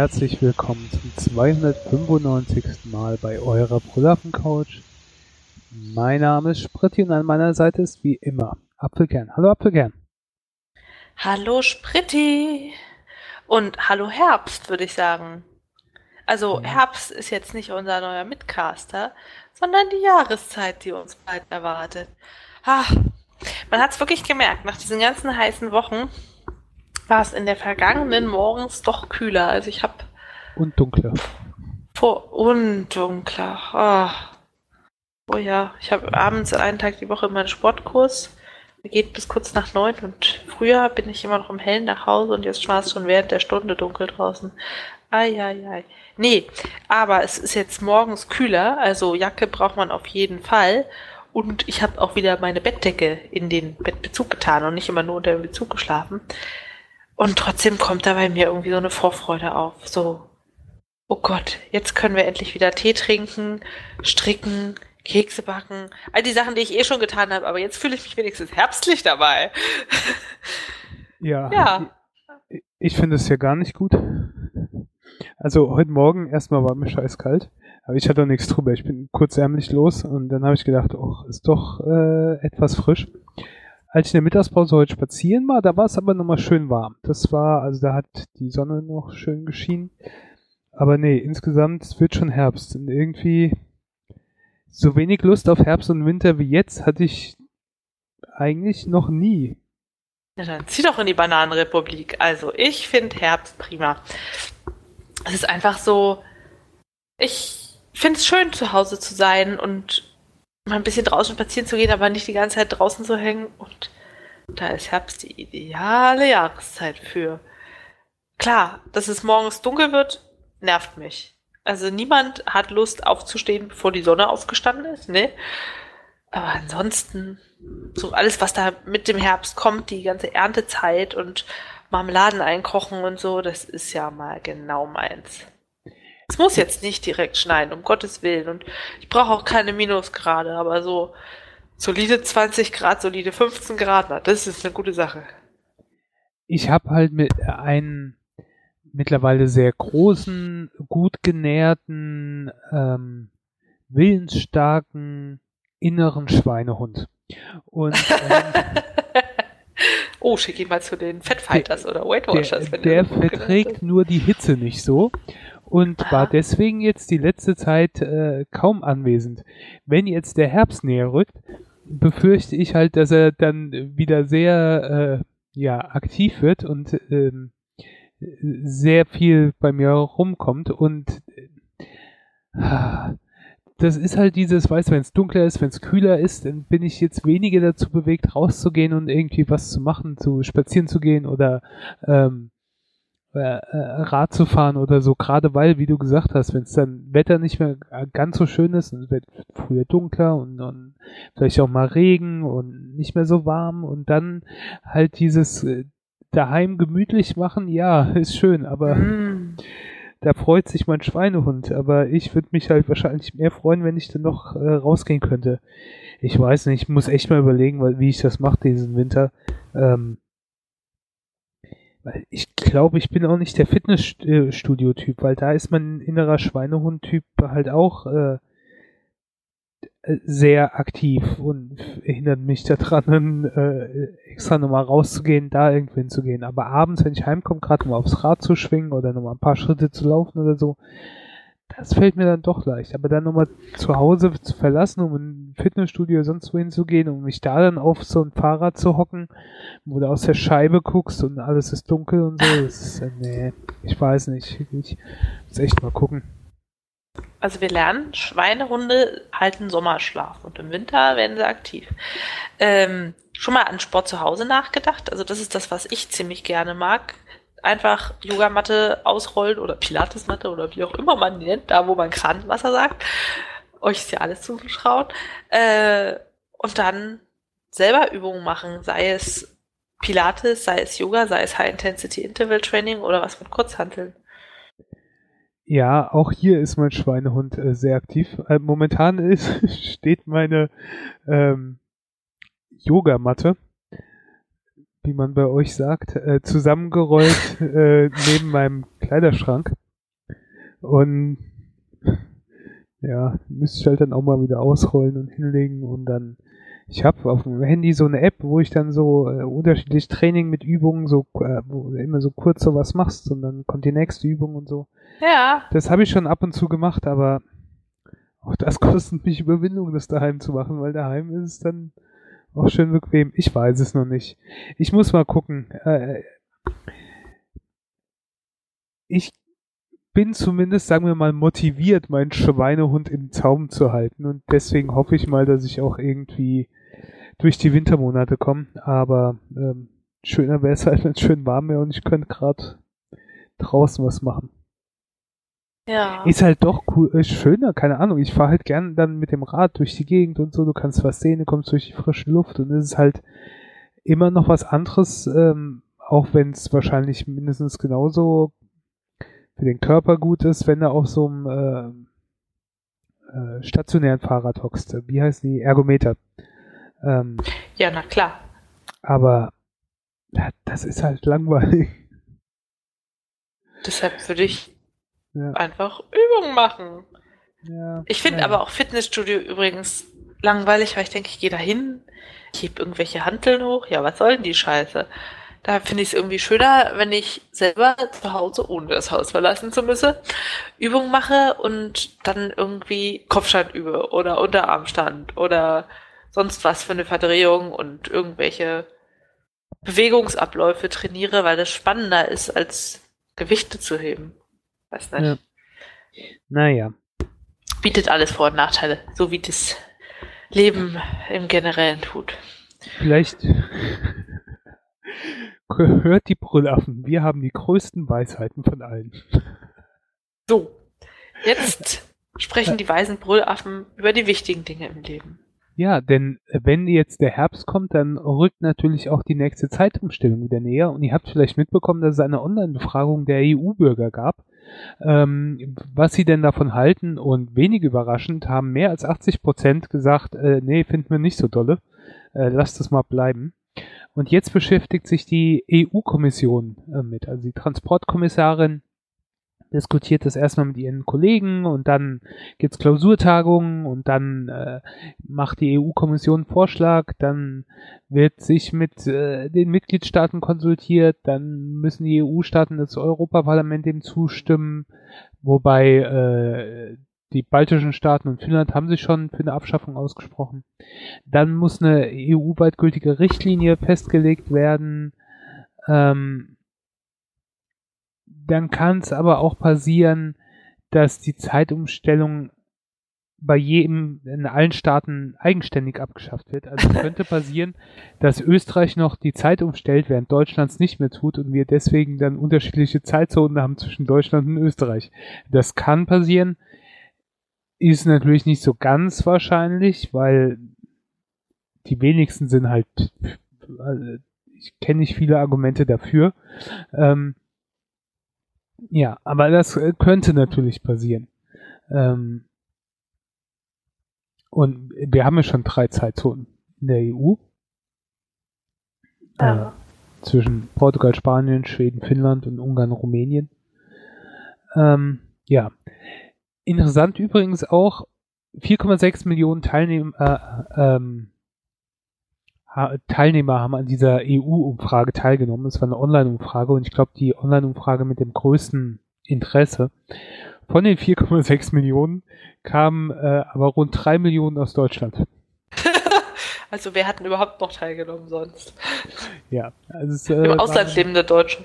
herzlich willkommen zum 295. Mal bei eurer Brüllaffen-Couch. Mein Name ist Spritti und an meiner Seite ist wie immer Apfelkern. Hallo Apfelkern. Hallo Spritti. Und hallo Herbst, würde ich sagen. Also Herbst ist jetzt nicht unser neuer Mitcaster, sondern die Jahreszeit, die uns bald erwartet. Ach, man hat es wirklich gemerkt, nach diesen ganzen heißen Wochen war es in der vergangenen morgens doch kühler. Also ich habe Und dunkler. vor und dunkler. Ah. Oh ja, ich habe abends einen Tag die Woche meinen Sportkurs. Der geht bis kurz nach neun und früher bin ich immer noch im Hellen nach Hause und jetzt war es schon während der Stunde dunkel draußen. Eieiei. Nee, aber es ist jetzt morgens kühler, also Jacke braucht man auf jeden Fall. Und ich habe auch wieder meine Bettdecke in den Bettbezug getan und nicht immer nur unter dem Bezug geschlafen. Und trotzdem kommt da bei mir irgendwie so eine Vorfreude auf. So, oh Gott, jetzt können wir endlich wieder Tee trinken, stricken, Kekse backen. All die Sachen, die ich eh schon getan habe, aber jetzt fühle ich mich wenigstens herbstlich dabei. Ja. Ja. Ich, ich finde es ja gar nicht gut. Also heute Morgen erstmal war mir scheißkalt, aber ich hatte auch nichts drüber. Ich bin kurzärmlich los und dann habe ich gedacht, oh, ist doch äh, etwas frisch. Als ich in der Mittagspause heute spazieren war, da war es aber nochmal schön warm. Das war, also da hat die Sonne noch schön geschienen. Aber nee, insgesamt, es wird schon Herbst. Und irgendwie so wenig Lust auf Herbst und Winter wie jetzt hatte ich eigentlich noch nie. Ja, dann zieh doch in die Bananenrepublik. Also, ich finde Herbst prima. Es ist einfach so, ich finde es schön, zu Hause zu sein und mal ein bisschen draußen spazieren zu gehen, aber nicht die ganze Zeit draußen zu hängen. Und da ist Herbst die ideale Jahreszeit für. Klar, dass es morgens dunkel wird, nervt mich. Also niemand hat Lust aufzustehen, bevor die Sonne aufgestanden ist, ne? Aber ansonsten, so alles, was da mit dem Herbst kommt, die ganze Erntezeit und Marmeladen einkochen und so, das ist ja mal genau meins. Es muss jetzt nicht direkt schneien, um Gottes Willen. Und ich brauche auch keine Minusgrade, aber so solide 20 Grad, solide 15 Grad, na, das ist eine gute Sache. Ich habe halt mit einem mittlerweile sehr großen, gut genährten, ähm, willensstarken inneren Schweinehund. Und ähm, oh, schick ihn mal zu den Fatfighters oder Weight Watchers. der, der verträgt nur die Hitze nicht so und Aha. war deswegen jetzt die letzte Zeit äh, kaum anwesend. Wenn jetzt der Herbst näher rückt, befürchte ich halt, dass er dann wieder sehr äh, ja, aktiv wird und ähm, sehr viel bei mir rumkommt und äh, das ist halt dieses, weißt du, wenn es dunkler ist, wenn es kühler ist, dann bin ich jetzt weniger dazu bewegt, rauszugehen und irgendwie was zu machen, zu spazieren zu gehen oder ähm, äh, äh, Rad zu fahren oder so, gerade weil, wie du gesagt hast, wenn es dann Wetter nicht mehr ganz so schön ist, und es wird früher dunkler und, und vielleicht auch mal Regen und nicht mehr so warm und dann halt dieses äh, daheim gemütlich machen, ja, ist schön, aber Mm. da freut sich mein Schweinehund, aber ich würde mich halt wahrscheinlich mehr freuen, wenn ich dann noch äh, rausgehen könnte. Ich weiß nicht, ich muss echt mal überlegen, weil, wie ich das mache diesen Winter. Ähm, ich glaube, ich bin auch nicht der Fitnessstudio-Typ, weil da ist mein innerer Schweinehund-Typ halt auch äh, sehr aktiv und hindert mich daran, äh, extra nochmal rauszugehen, da irgendwo hinzugehen. Aber abends, wenn ich heimkomme, gerade mal aufs Rad zu schwingen oder nochmal ein paar Schritte zu laufen oder so, das fällt mir dann doch leicht. Aber dann nochmal zu Hause zu verlassen, um in ein Fitnessstudio oder sonst wohin zu gehen, um mich da dann auf so ein Fahrrad zu hocken, wo du aus der Scheibe guckst und alles ist dunkel und so, das ist, äh, nee, ich weiß nicht. Ich muss echt mal gucken. Also wir lernen, Schweinehunde halten Sommerschlaf und im Winter werden sie aktiv. Ähm, schon mal an Sport zu Hause nachgedacht? Also das ist das, was ich ziemlich gerne mag. Einfach Yogamatte ausrollen oder Pilatesmatte oder wie auch immer man nennt, da wo man Krankenwasser sagt. Euch ist ja alles zugetraut. Äh, und dann selber Übungen machen, sei es Pilates, sei es Yoga, sei es High Intensity Interval Training oder was mit Kurzhanteln. Ja, auch hier ist mein Schweinehund äh, sehr aktiv. Äh, momentan ist, steht meine ähm, Yogamatte wie man bei euch sagt, äh, zusammengerollt äh, neben meinem Kleiderschrank. Und ja, müsste ich halt dann auch mal wieder ausrollen und hinlegen und dann ich habe auf dem Handy so eine App, wo ich dann so äh, unterschiedlich Training mit Übungen, so äh, wo du immer so kurz so was machst und dann kommt die nächste Übung und so. Ja. Das habe ich schon ab und zu gemacht, aber auch das kostet mich Überwindung, das daheim zu machen, weil daheim ist es dann auch schön bequem. Ich weiß es noch nicht. Ich muss mal gucken. Äh, ich bin zumindest, sagen wir mal, motiviert, meinen Schweinehund im Zaum zu halten. Und deswegen hoffe ich mal, dass ich auch irgendwie durch die Wintermonate komme. Aber ähm, schöner wäre es halt, wenn es schön warm wäre und ich könnte gerade draußen was machen. Ja. Ist halt doch cool, äh, schöner, keine Ahnung. Ich fahre halt gern dann mit dem Rad durch die Gegend und so. Du kannst was sehen, du kommst durch die frische Luft und es ist halt immer noch was anderes, ähm, auch wenn es wahrscheinlich mindestens genauso für den Körper gut ist, wenn er auf so einem äh, äh, stationären Fahrrad hockst. Wie heißt die? Ergometer. Ähm, ja, na klar. aber das ist halt langweilig. Deshalb würde ich Ja, einfach Übungen machen. ja, Ich finde naja. aber auch Fitnessstudio übrigens langweilig, weil ich denke, ich gehe da hin, ich heb irgendwelche Hanteln hoch. Ja, was soll denn die Scheiße? Da finde ich es irgendwie schöner, wenn ich selber zu Hause, ohne das Haus verlassen zu müssen, Übungen mache und dann irgendwie Kopfstand übe oder Unterarmstand oder sonst was für eine Verdrehung und irgendwelche Bewegungsabläufe trainiere, weil das spannender ist, als Gewichte zu heben. Weiß nicht. Ja. Naja. Bietet alles Vor- und Nachteile, so wie das Leben im Generellen tut. Vielleicht hört die Brüllaffen. Wir haben die größten Weisheiten von allen. So, jetzt sprechen die weisen Brüllaffen über die wichtigen Dinge im Leben. Ja, denn wenn jetzt der Herbst kommt, dann rückt natürlich auch die nächste Zeitumstellung wieder näher. Und ihr habt vielleicht mitbekommen, dass es eine Online-Befragung der EU-Bürger gab, ähm, was sie denn davon halten. Und wenig überraschend haben mehr als 80 Prozent gesagt, äh, nee, finden wir nicht so dolle. Äh, lasst es mal bleiben. Und jetzt beschäftigt sich die EU-Kommission äh, mit. Also die Transportkommissarin diskutiert das erstmal mit ihren Kollegen und dann gibt's Klausurtagungen und dann äh, macht die EU-Kommission Vorschlag, dann wird sich mit äh, den Mitgliedstaaten konsultiert, dann müssen die EU-Staaten das Europaparlament dem zustimmen, wobei äh, die baltischen Staaten und Finnland haben sich schon für eine Abschaffung ausgesprochen. Dann muss eine EU-weit gültige Richtlinie festgelegt werden. Ähm, dann kann es aber auch passieren, dass die Zeitumstellung bei jedem in allen Staaten eigenständig abgeschafft wird. Also es könnte passieren, dass Österreich noch die Zeit umstellt, während Deutschland es nicht mehr tut und wir deswegen dann unterschiedliche Zeitzonen haben zwischen Deutschland und Österreich. Das kann passieren, ist natürlich nicht so ganz wahrscheinlich, weil die wenigsten sind halt, also ich kenne nicht viele Argumente dafür. Ähm, ja, aber das äh, könnte natürlich passieren. Ähm, und wir haben ja schon drei Zeitzonen in der EU. Ja. Äh, zwischen Portugal, Spanien, Schweden, Finnland und Ungarn, Rumänien. Ähm, ja. Interessant übrigens auch, 4,6 Millionen Teilnehmer, äh, ähm, Teilnehmer haben an dieser EU-Umfrage teilgenommen. Es war eine Online-Umfrage und ich glaube, die Online-Umfrage mit dem größten Interesse. Von den 4,6 Millionen kamen äh, aber rund 3 Millionen aus Deutschland. Also wer hat denn überhaupt noch teilgenommen sonst? Ja, also es, äh, Im Ausland lebende Deutsche.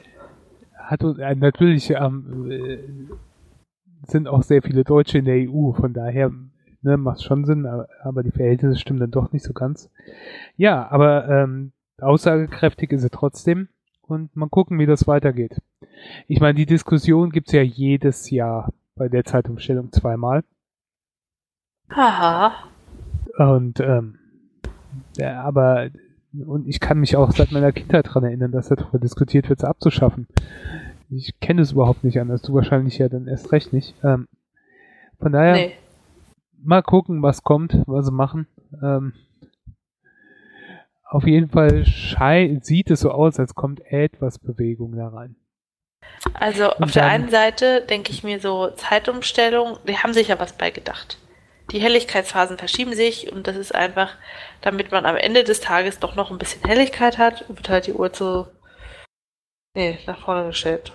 hat äh, natürlich ähm, äh, sind auch sehr viele Deutsche in der EU, von daher ne, macht schon Sinn, aber, aber die Verhältnisse stimmen dann doch nicht so ganz. Ja, aber ähm, aussagekräftig ist sie trotzdem und mal gucken, wie das weitergeht. Ich meine, die Diskussion gibt's ja jedes Jahr bei der Zeitumstellung zweimal Haha. und ähm, ja, aber und ich kann mich auch seit meiner Kindheit dran erinnern, dass darüber diskutiert wird, es abzuschaffen. Ich kenne es überhaupt nicht anders. Du wahrscheinlich ja dann erst recht nicht. Ähm, von daher, Nee. Mal gucken, was kommt, was sie machen. Ähm, auf jeden Fall sieht es so aus, als kommt etwas Bewegung da rein. Also auf der einen Seite denke ich mir so, Zeitumstellung, die haben sich ja was beigedacht. Die Helligkeitsphasen verschieben sich und das ist einfach, damit man am Ende des Tages doch noch ein bisschen Helligkeit hat, wird halt die Uhr zu nee, nach vorne gestellt.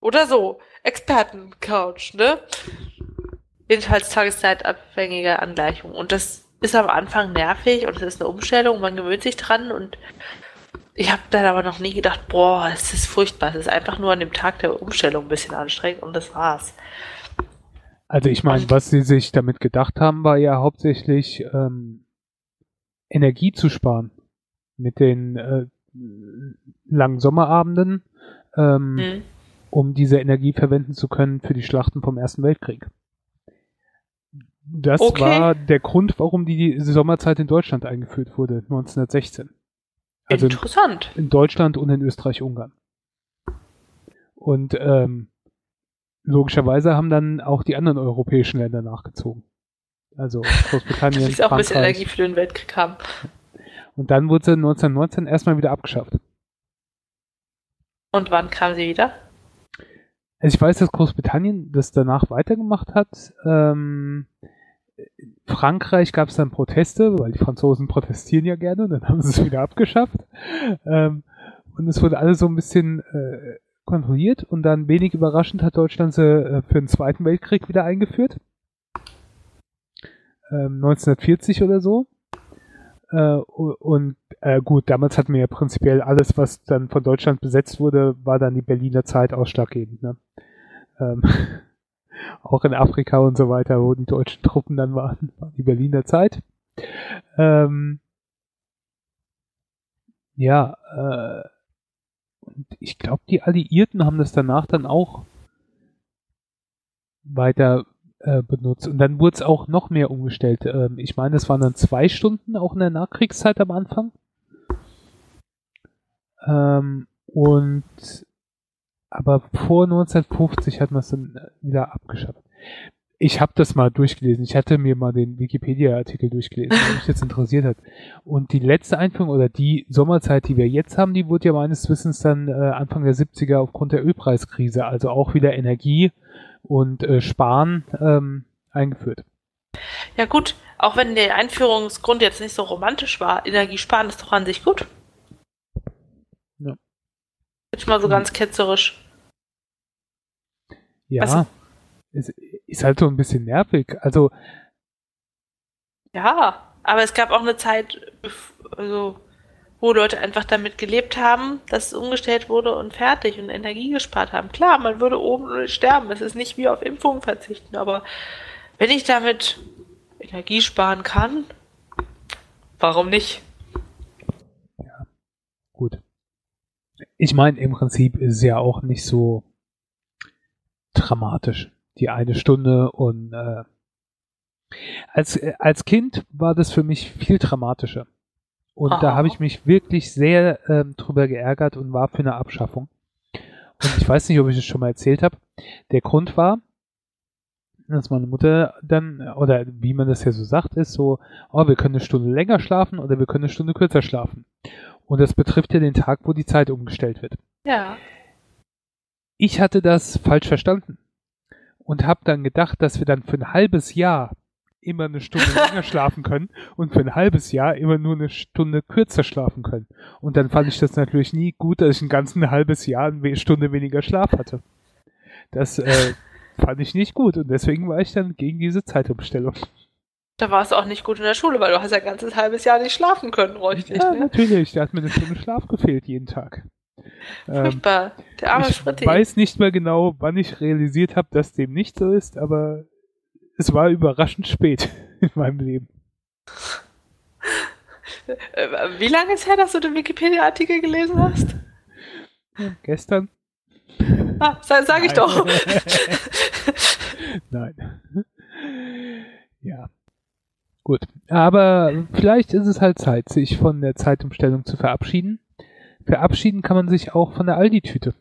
Oder so. Experten-Couch, ne? Jedenfalls tageszeitabhängige Angleichung. Und das ist am Anfang nervig und es ist eine Umstellung, man gewöhnt sich dran und ich habe dann aber noch nie gedacht, boah, es ist furchtbar. Es ist einfach nur an dem Tag der Umstellung ein bisschen anstrengend und das war's. Also ich meine, was sie sich damit gedacht haben, war ja hauptsächlich ähm, Energie zu sparen. Mit den äh, langen Sommerabenden, ähm, mhm. um diese Energie verwenden zu können für die Schlachten vom Ersten Weltkrieg. Das okay. war der Grund, warum die Sommerzeit in Deutschland eingeführt wurde, 1916. Also Interessant. In, in Deutschland und in Österreich-Ungarn. Und ähm, logischerweise haben dann auch die anderen europäischen Länder nachgezogen. Also Großbritannien. Die auch ein bisschen Energie für den Weltkrieg haben. Und dann wurde sie 1919 erstmal wieder abgeschafft. Und wann kam sie wieder? Also ich weiß, dass Großbritannien das danach weitergemacht hat. Ähm, Frankreich gab es dann Proteste, weil die Franzosen protestieren ja gerne und dann haben sie es wieder abgeschafft. Ähm, und es wurde alles so ein bisschen äh, kontrolliert und dann wenig überraschend hat Deutschland sie äh, für den Zweiten Weltkrieg wieder eingeführt. Ähm, 1940 oder so. Äh, und äh, gut, damals hatten wir ja prinzipiell alles, was dann von Deutschland besetzt wurde, war dann die Berliner Zeit ausschlaggebend. Ne? Ähm, auch in Afrika und so weiter, wo die deutschen Truppen dann waren, war die Berliner Zeit. Ähm, ja, äh, und ich glaube, die Alliierten haben das danach dann auch weiter äh, benutzt. Und dann wurde es auch noch mehr umgestellt. Ähm, ich meine, es waren dann zwei Stunden auch in der Nachkriegszeit am Anfang. Ähm, und aber vor 1950 hat man es dann wieder abgeschafft. Ich habe das mal durchgelesen. Ich hatte mir mal den Wikipedia-Artikel durchgelesen, der mich jetzt interessiert hat. Und die letzte Einführung oder die Sommerzeit, die wir jetzt haben, die wurde ja meines Wissens dann äh, Anfang der 70er aufgrund der Ölpreiskrise, also auch wieder Energie und äh, Sparen ähm, eingeführt. Ja gut, auch wenn der Einführungsgrund jetzt nicht so romantisch war, Energiesparen ist doch an sich gut. Jetzt mal so ganz ketzerisch. Ja, Was? es ist halt so ein bisschen nervig. Also. Ja, aber es gab auch eine Zeit, also wo Leute einfach damit gelebt haben, dass es umgestellt wurde und fertig und Energie gespart haben. Klar, man würde oben sterben. Es ist nicht wie auf Impfungen verzichten, aber wenn ich damit Energie sparen kann, warum nicht? Ja, gut. Ich meine, im Prinzip ist es ja auch nicht so dramatisch. Die eine Stunde und äh, als, als Kind war das für mich viel dramatischer. Und Aha. da habe ich mich wirklich sehr ähm, drüber geärgert und war für eine Abschaffung. Und ich weiß nicht, ob ich es schon mal erzählt habe. Der Grund war, dass meine Mutter dann, oder wie man das ja so sagt, ist so, oh, wir können eine Stunde länger schlafen oder wir können eine Stunde kürzer schlafen. Und das betrifft ja den Tag, wo die Zeit umgestellt wird. Ja. Ich hatte das falsch verstanden und habe dann gedacht, dass wir dann für ein halbes Jahr immer eine Stunde länger schlafen können und für ein halbes Jahr immer nur eine Stunde kürzer schlafen können. Und dann fand ich das natürlich nie gut, dass ich ein ganzes halbes Jahr eine Stunde weniger Schlaf hatte. Das äh, fand ich nicht gut und deswegen war ich dann gegen diese Zeitumstellung. Da war es auch nicht gut in der Schule, weil du hast ja ein ganzes halbes Jahr nicht schlafen können, richtig. Ja, ne? natürlich. Da hat mir eine Stunde Schlaf gefehlt jeden Tag. Furchtbar. Ähm, der arme ich Schritti. weiß nicht mehr genau, wann ich realisiert habe, dass dem nicht so ist, aber es war überraschend spät in meinem Leben. Äh, wie lange ist her, dass du den Wikipedia-Artikel gelesen hast? Ja, gestern. Ah, sag, sag ich doch. Nein. Ja. Gut. Aber vielleicht ist es halt Zeit, sich von der Zeitumstellung zu verabschieden. Verabschieden kann man sich auch von der Aldi-Tüte.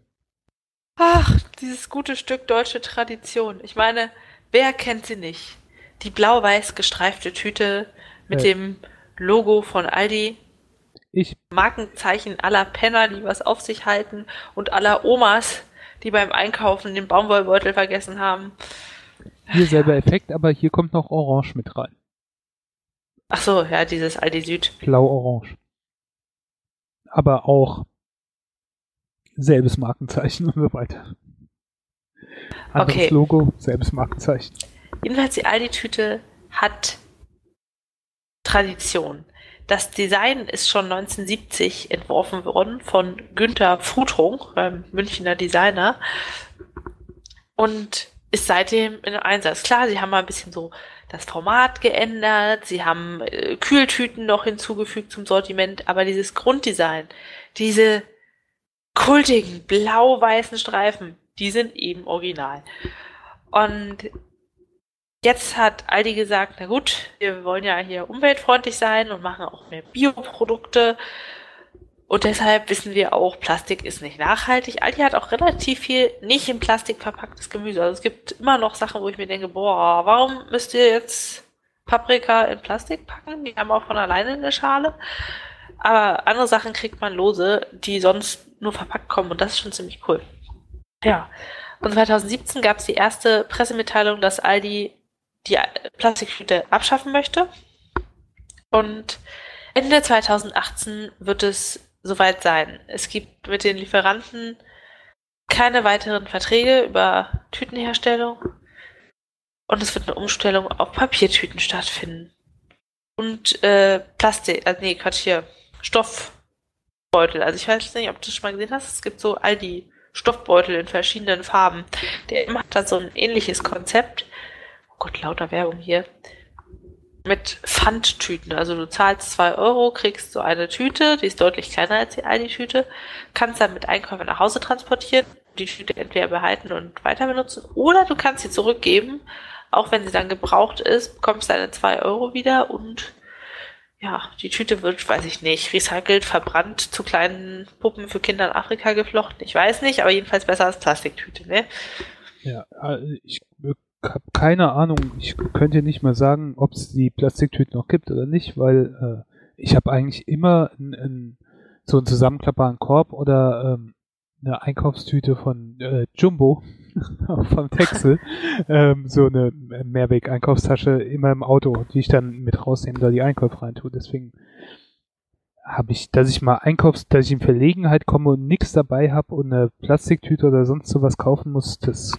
Ach, dieses gute Stück deutsche Tradition. Ich meine, Wer kennt sie nicht? Die blau-weiß gestreifte Tüte mit äh. dem Logo von Aldi. Ich. Markenzeichen aller Penner, die was auf sich halten und aller Omas, die beim Einkaufen den Baumwollbeutel vergessen haben. Hier selber Effekt, aber hier kommt noch Orange mit rein. Ach so, ja, dieses Aldi Süd. Blau-Orange. Aber auch selbes Markenzeichen und so weiter. Anderes Okay. Logo, selbes Markenzeichen. Jedenfalls die Aldi-Tüte hat Tradition. Das Design ist schon 1970 entworfen worden von Günther Frutrung, einem Münchner Designer, und ist seitdem in Einsatz. Klar, sie haben mal ein bisschen so das Format geändert, sie haben äh, Kühltüten noch hinzugefügt zum Sortiment, aber dieses Grunddesign, diese kultigen blau-weißen Streifen, die sind eben original. Und jetzt hat Aldi gesagt, na gut, wir wollen ja hier umweltfreundlich sein und machen auch mehr Bioprodukte. Und deshalb wissen wir auch, Plastik ist nicht nachhaltig. Aldi hat auch relativ viel nicht in Plastik verpacktes Gemüse. Also es gibt immer noch Sachen, wo ich mir denke, boah, warum müsst ihr jetzt Paprika in Plastik packen? Die haben auch von alleine eine Schale. Aber andere Sachen kriegt man lose, die sonst nur verpackt kommen. Und das ist schon ziemlich cool. Ja. Und 2017 gab es die erste Pressemitteilung, dass Aldi die Plastiktüte abschaffen möchte. Und Ende 2018 wird es soweit sein. Es gibt mit den Lieferanten keine weiteren Verträge über Tütenherstellung. Und es wird eine Umstellung auf Papiertüten stattfinden. Und äh, Plastik, also nee, Quatsch hier, Stoffbeutel. Also ich weiß nicht, ob du das schon mal gesehen hast. Es gibt so Aldi Stoffbeutel in verschiedenen Farben. Der immer hat da so ein ähnliches Konzept. Oh Gott, lauter Werbung hier. Mit Pfandtüten. Also du zahlst 2 Euro, kriegst so eine Tüte, die ist deutlich kleiner als die Aldi-Tüte, kannst dann mit Einkäufen nach Hause transportieren, die Tüte entweder behalten und weiter benutzen, oder du kannst sie zurückgeben, auch wenn sie dann gebraucht ist, bekommst deine 2 Euro wieder und ja, die Tüte wird, weiß ich nicht, recycelt, verbrannt, zu kleinen Puppen für Kinder in Afrika geflochten. Ich weiß nicht, aber jedenfalls besser als Plastiktüte, ne? Ja, äh, ich habe keine Ahnung. Ich könnte nicht mal sagen, ob es die Plastiktüten noch gibt oder nicht, weil äh, ich habe eigentlich immer n, n, so einen zusammenklappbaren Korb oder ähm, eine Einkaufstüte von äh, Jumbo vom Texel, ähm, so eine Mehrweg-Einkaufstasche immer im Auto, die ich dann mit rausnehme, da die Einkäufe rein tue. Deswegen habe ich, dass ich mal Einkaufs, dass ich in Verlegenheit komme und nichts dabei habe und eine Plastiktüte oder sonst sowas kaufen muss, das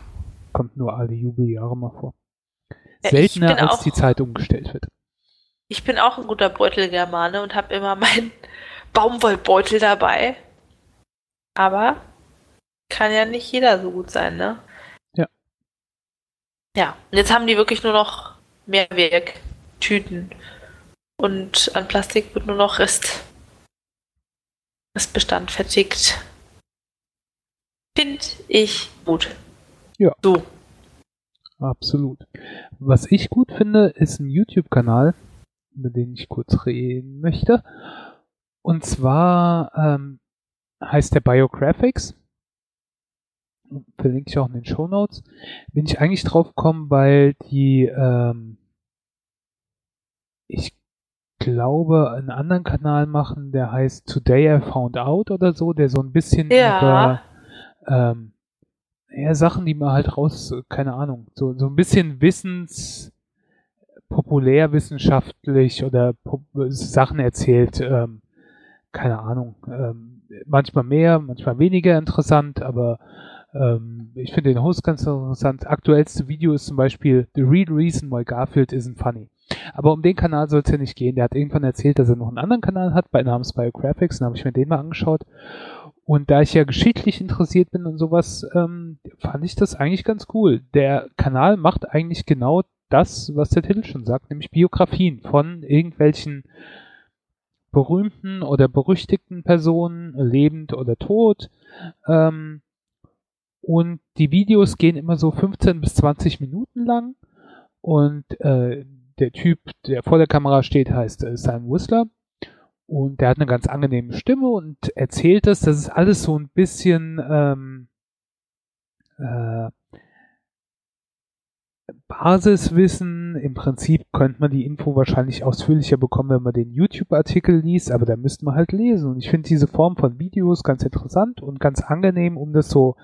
kommt nur alle Jubeljahre mal vor. Seltener, als auch- die Zeit umgestellt wird. Ich bin auch ein guter Beutelgermane und habe immer meinen Baumwollbeutel dabei. Aber kann ja nicht jeder so gut sein, ne? Ja. Ja, und jetzt haben die wirklich nur noch Mehrweg-Tüten. Und an Plastik wird nur noch Rest, Restbestand vertickt. Finde ich gut. Ja. So. Absolut. Was ich gut finde, ist ein YouTube-Kanal, über den ich kurz reden möchte. Und zwar ähm, heißt der Biographics. Verlinke ich auch in den Show Notes. Bin ich eigentlich drauf gekommen, weil die, ähm, ich glaube, einen anderen Kanal machen, der heißt Today I Found Out oder so, der so ein bisschen Ja. über ähm, ja, Sachen, die man halt raus, keine Ahnung, so, so ein bisschen Wissens, populärwissenschaftlich oder Sachen erzählt, ähm, keine Ahnung, ähm, manchmal mehr, manchmal weniger interessant, aber ähm, ich finde den Host ganz interessant. Aktuellste Video ist zum Beispiel The Real Reason Why Garfield Isn't Funny. Aber um den Kanal soll es ja nicht gehen. Der hat irgendwann erzählt, dass er noch einen anderen Kanal hat, bei namens Biographics, dann habe ich mir den mal angeschaut. Und da ich ja geschichtlich interessiert bin und sowas, ähm, fand ich das eigentlich ganz cool. Der Kanal macht eigentlich genau das, was der Titel schon sagt, nämlich Biografien von irgendwelchen berühmten oder berüchtigten Personen, lebend oder tot. Ähm, und die Videos gehen immer so 15 bis 20 Minuten lang. Und äh, der Typ, der vor der Kamera steht, heißt äh, Simon Whistler. Und der hat eine ganz angenehme Stimme und erzählt das. Das ist alles so ein bisschen ähm, äh, Basiswissen. Im Prinzip könnte man die Info wahrscheinlich ausführlicher bekommen, wenn man den YouTube-Artikel liest, aber da müsste man halt lesen. Und ich finde diese Form von Videos ganz interessant und ganz angenehm, um das so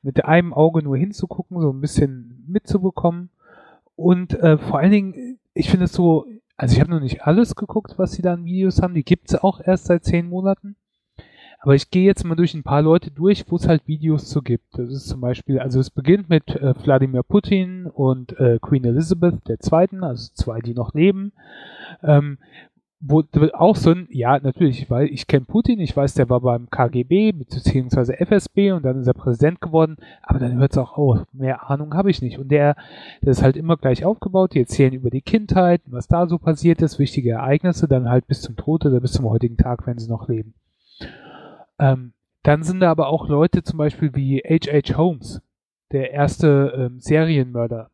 mit einem Auge nur hinzugucken, so ein bisschen mitzubekommen. Und äh, vor allen Dingen, ich finde es so, also ich habe noch nicht alles geguckt, was sie da an Videos haben. Die gibt's auch erst seit zehn Monaten. Aber ich gehe jetzt mal durch ein paar Leute durch, wo es halt Videos zu gibt. Das ist zum Beispiel, also es beginnt mit äh, Wladimir Putin und äh, Queen Elizabeth II., also zwei, die noch leben. Ähm, wo auch so ein, ja, natürlich, weil ich kenne Putin, ich weiß, der war beim KGB beziehungsweise FSB und dann ist er Präsident geworden, aber dann hört es auch auf. Mehr Ahnung habe ich nicht. Und der, der ist halt immer gleich aufgebaut, die erzählen über die Kindheit, was da so passiert ist, wichtige Ereignisse, dann halt bis zum Tod oder bis zum heutigen Tag, wenn sie noch leben. Ähm, dann sind da aber auch Leute zum Beispiel wie H.H. Holmes, der erste ähm, Serienmörder.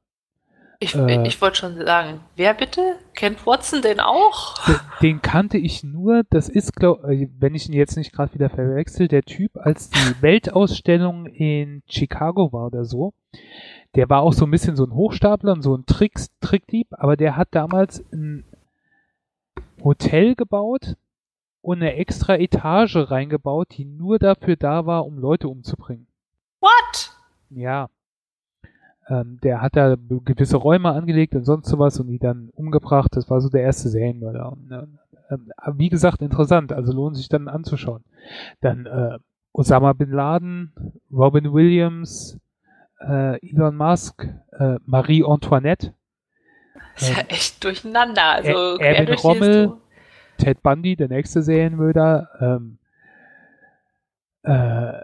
Ich, äh, ich wollte schon sagen, wer bitte? Kennt Watson den auch? Den, kannte ich nur, das ist, glaub, äh, wenn ich ihn jetzt nicht gerade wieder verwechsel, der Typ, als die Weltausstellung in Chicago war oder so. Der war auch so ein bisschen so ein Hochstapler und so ein Tricks, Trickdieb, aber der hat damals ein Hotel gebaut, und eine extra Etage reingebaut, die nur dafür da war, um Leute umzubringen. What? Ja. Ähm, der hat da gewisse Räume angelegt und sonst sowas und die dann umgebracht. Das war so der erste Serienmörder. Und, äh, äh, wie gesagt, interessant, also lohnt sich dann anzuschauen. Dann äh, Osama Bin Laden, Robin Williams, äh, Elon Musk, äh, Marie Antoinette. Das ist ja echt durcheinander. Also Erwin Rommel, Ted Bundy, der nächste Serienmörder, ähm, äh,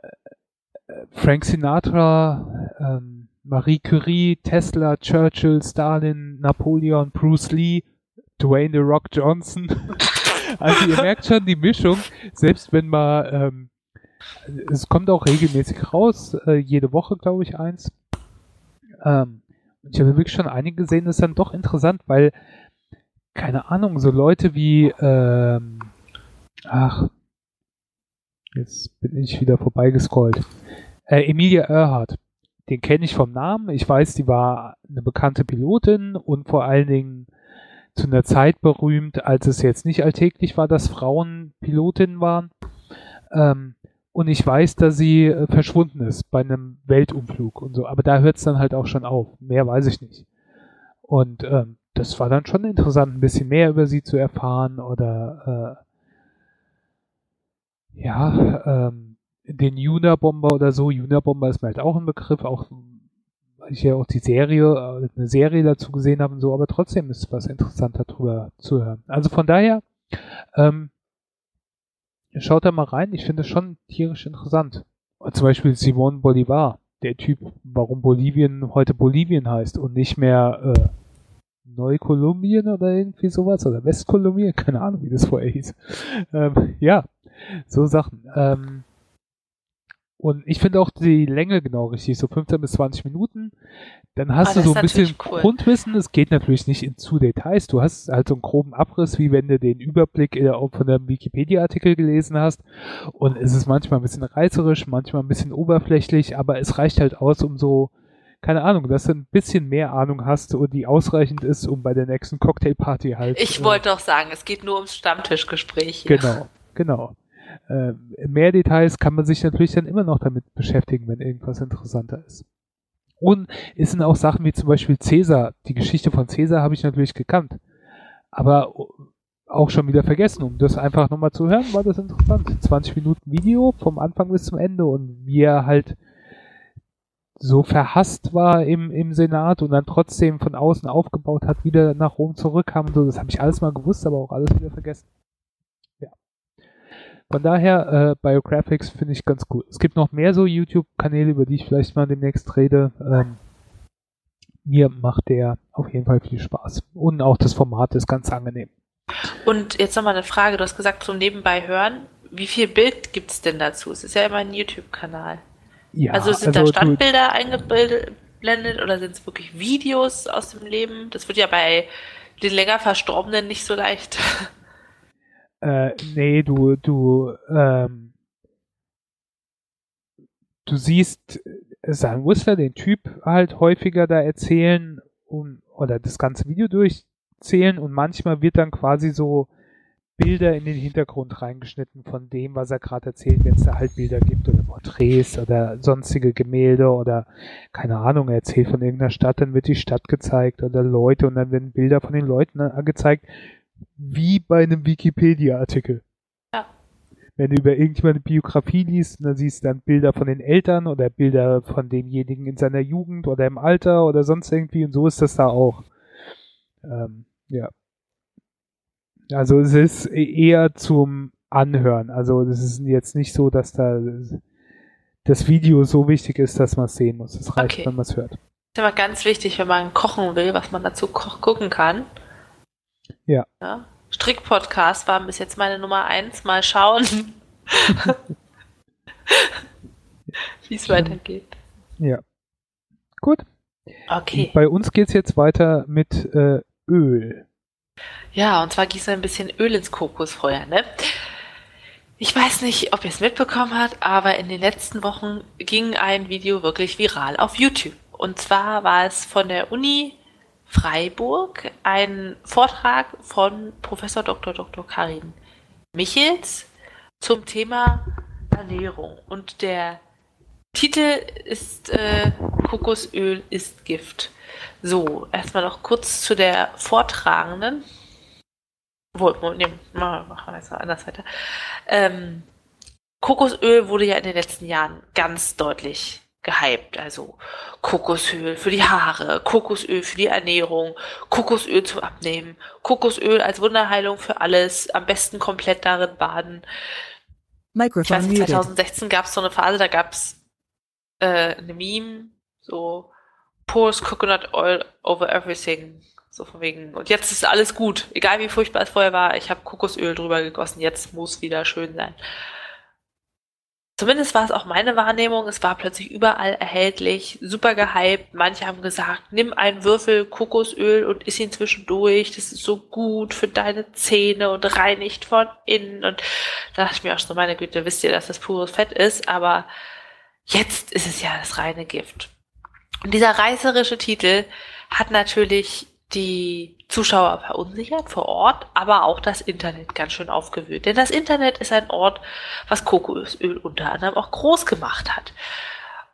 Frank Sinatra, ähm, Marie Curie, Tesla, Churchill, Stalin, Napoleon, Bruce Lee, Dwayne The Rock Johnson. also ihr merkt schon die Mischung, selbst wenn man, ähm, es kommt auch regelmäßig raus, äh, jede Woche glaube ich eins. Ähm, ich habe wirklich schon einige gesehen, das ist dann doch interessant, weil keine Ahnung, so Leute wie, ähm, ach, jetzt bin ich wieder vorbeigescrollt. Äh, Emilia Earhart. Den kenne ich vom Namen. Ich weiß, die war eine bekannte Pilotin und vor allen Dingen zu einer Zeit berühmt, als es jetzt nicht alltäglich war, dass Frauen Pilotinnen waren. Ähm, und ich weiß, dass sie äh, verschwunden ist bei einem Weltumflug und so. Aber da hört es dann halt auch schon auf. Mehr weiß ich nicht. Und ähm, das war dann schon interessant, ein bisschen mehr über sie zu erfahren oder äh, ja, ähm, den Unabomber oder so. Unabomber ist mir halt auch ein Begriff, auch weil ich ja auch die Serie, äh, eine Serie dazu gesehen habe und so, aber trotzdem ist was interessanter darüber zu hören. Also von daher, ähm, schaut da mal rein, ich finde es schon tierisch interessant. Zum Beispiel Simon Bolivar, der Typ, warum Bolivien heute Bolivien heißt und nicht mehr äh, Neukolumbien oder irgendwie sowas oder Westkolumbien, keine Ahnung, wie das vorher hieß. Ähm, ja, so Sachen. Ähm, und ich finde auch die Länge genau richtig, so 15 bis 20 Minuten. Dann hast oh, du so ein bisschen cool. Grundwissen. Es geht natürlich nicht in zu Details. Du hast halt so einen groben Abriss, wie wenn du den Überblick von einem Wikipedia-Artikel gelesen hast. Und es ist manchmal ein bisschen reißerisch, manchmal ein bisschen oberflächlich, aber es reicht halt aus, um so keine Ahnung, dass du ein bisschen mehr Ahnung hast und die ausreichend ist, um bei der nächsten Cocktailparty halt. Ich äh, wollte doch sagen, es geht nur ums Stammtischgespräch. Hier. Genau, genau. Äh, mehr Details kann man sich natürlich dann immer noch damit beschäftigen, wenn irgendwas interessanter ist. Und es sind auch Sachen wie zum Beispiel Cäsar. Die Geschichte von Cäsar habe ich natürlich gekannt. Aber auch schon wieder vergessen. Um das einfach nochmal zu hören, war das interessant. 20 Minuten Video vom Anfang bis zum Ende und wie er halt so verhasst war im, im Senat und dann trotzdem von außen aufgebaut hat, wieder nach Rom zurückkam und so. Das habe ich alles mal gewusst, aber auch alles wieder vergessen. Von daher, äh, Biographics finde ich ganz cool. Es gibt noch mehr so YouTube-Kanäle, über die ich vielleicht mal demnächst rede. Ähm, mir macht der auf jeden Fall viel Spaß. Und auch das Format ist ganz angenehm. Und jetzt nochmal eine Frage. Du hast gesagt, zum Nebenbei hören. Wie viel Bild gibt es denn dazu? Es ist ja immer ein YouTube-Kanal. Ja, also sind also da Standbilder eingeblendet oder sind es wirklich Videos aus dem Leben? Das wird ja bei den länger Verstorbenen nicht so leicht. Äh, nee, du, du, ähm, du siehst Sam Whistler, den Typ, halt häufiger da erzählen und oder das ganze Video durchzählen und manchmal wird dann quasi so Bilder in den Hintergrund reingeschnitten von dem, was er gerade erzählt, wenn es da halt Bilder gibt oder Porträts oder sonstige Gemälde oder keine Ahnung, er erzählt von irgendeiner Stadt, dann wird die Stadt gezeigt oder Leute und dann werden Bilder von den Leuten gezeigt, wie bei einem Wikipedia-Artikel. Ja. Wenn du über irgendjemanden Biografie liest, dann siehst du dann Bilder von den Eltern oder Bilder von demjenigen in seiner Jugend oder im Alter oder sonst irgendwie und so ist das da auch. Ähm, ja. Also es ist eher zum Anhören. Also es ist jetzt nicht so, dass da das Video so wichtig ist, dass man es sehen muss. Es reicht, okay. wenn man es hört. Das ist immer ganz wichtig, wenn man kochen will, was man dazu gucken kann. Ja. ja. Strick-Podcast war bis jetzt meine Nummer eins. Mal schauen, wie es weitergeht. Ja. Gut. Okay. bei uns geht es jetzt weiter mit äh, Öl. Ja, und zwar gießt er ein bisschen Öl ins Kokosfeuer, ne? Ich weiß nicht, ob ihr es mitbekommen habt, aber in den letzten Wochen ging ein Video wirklich viral auf YouTube. Und zwar war es von der Uni Freiburg ein Vortrag von Professor Dr. Dr. Karin Michels zum Thema Ernährung. Und der Titel ist äh, Kokosöl ist Gift. So, erstmal noch kurz zu der Vortragenden. Wohl, nee, machen wir jetzt anders weiter. Ähm, Kokosöl wurde ja in den letzten Jahren ganz deutlich gehypt. Also Kokosöl für die Haare, Kokosöl für die Ernährung, Kokosöl zum Abnehmen, Kokosöl als Wunderheilung für alles, am besten komplett darin baden. Microphone ich weiß, 2016 gab es so eine Phase, da gab es äh, eine Meme, so pours coconut oil over everything. So von wegen, und jetzt ist alles gut. Egal wie furchtbar es vorher war, ich habe Kokosöl drüber gegossen, jetzt muss wieder schön sein. Zumindest war es auch meine Wahrnehmung. Es war plötzlich überall erhältlich, super gehypt. Manche haben gesagt, nimm einen Würfel Kokosöl und iss ihn zwischendurch. Das ist so gut für deine Zähne und reinigt von innen. Und da dachte ich mir auch so, meine Güte, wisst ihr, dass das pures Fett ist? Aber jetzt ist es ja das reine Gift. Und dieser reißerische Titel hat natürlich die Zuschauer verunsichert vor Ort, aber auch das Internet ganz schön aufgewühlt. Denn das Internet ist ein Ort, was Kokosöl unter anderem auch groß gemacht hat.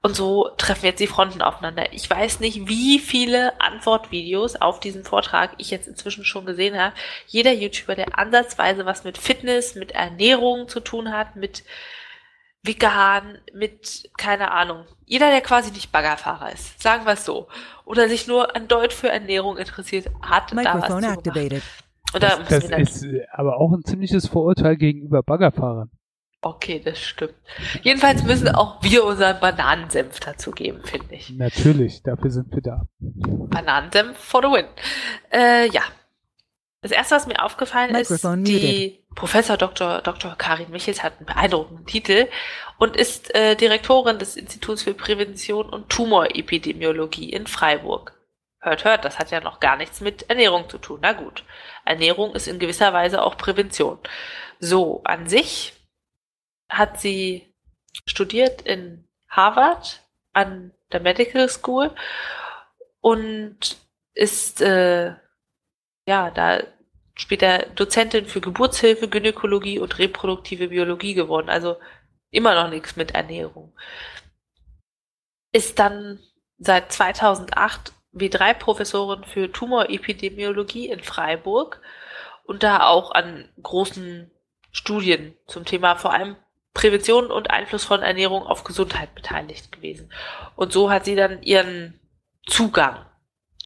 Und so treffen jetzt die Fronten aufeinander. Ich weiß nicht, wie viele Antwortvideos auf diesen Vortrag ich jetzt inzwischen schon gesehen habe. Jeder YouTuber, der ansatzweise was mit Fitness, mit Ernährung zu tun hat, mit vegan, mit, keine Ahnung. Jeder, der quasi nicht Baggerfahrer ist, sagen wir es so. Oder sich nur an Deut für Ernährung interessiert, hat Microphone da was activated. Oder das, das ist aber auch ein ziemliches Vorurteil gegenüber Baggerfahrern. Okay, das stimmt. Jedenfalls müssen auch wir unseren Bananensenf dazugeben, finde ich. Natürlich, dafür sind wir da. Bananensenf for the win. Äh, ja, das erste, was mir aufgefallen Microphone ist, die muted. Professor Dr. Dr. Karin Michels hat einen beeindruckenden Titel und ist äh, Direktorin des Instituts für Prävention und Tumorepidemiologie in Freiburg. Hört, hört, das hat ja noch gar nichts mit Ernährung zu tun. Na gut, Ernährung ist in gewisser Weise auch Prävention. So, an sich hat sie studiert in Harvard an der Medical School und ist äh, ja, da später Dozentin für Geburtshilfe, Gynäkologie und reproduktive Biologie geworden. Also immer noch nichts mit Ernährung. Ist dann seit 2008 W3-Professorin für Tumorepidemiologie in Freiburg und da auch an großen Studien zum Thema vor allem Prävention und Einfluss von Ernährung auf Gesundheit beteiligt gewesen. Und so hat sie dann ihren Zugang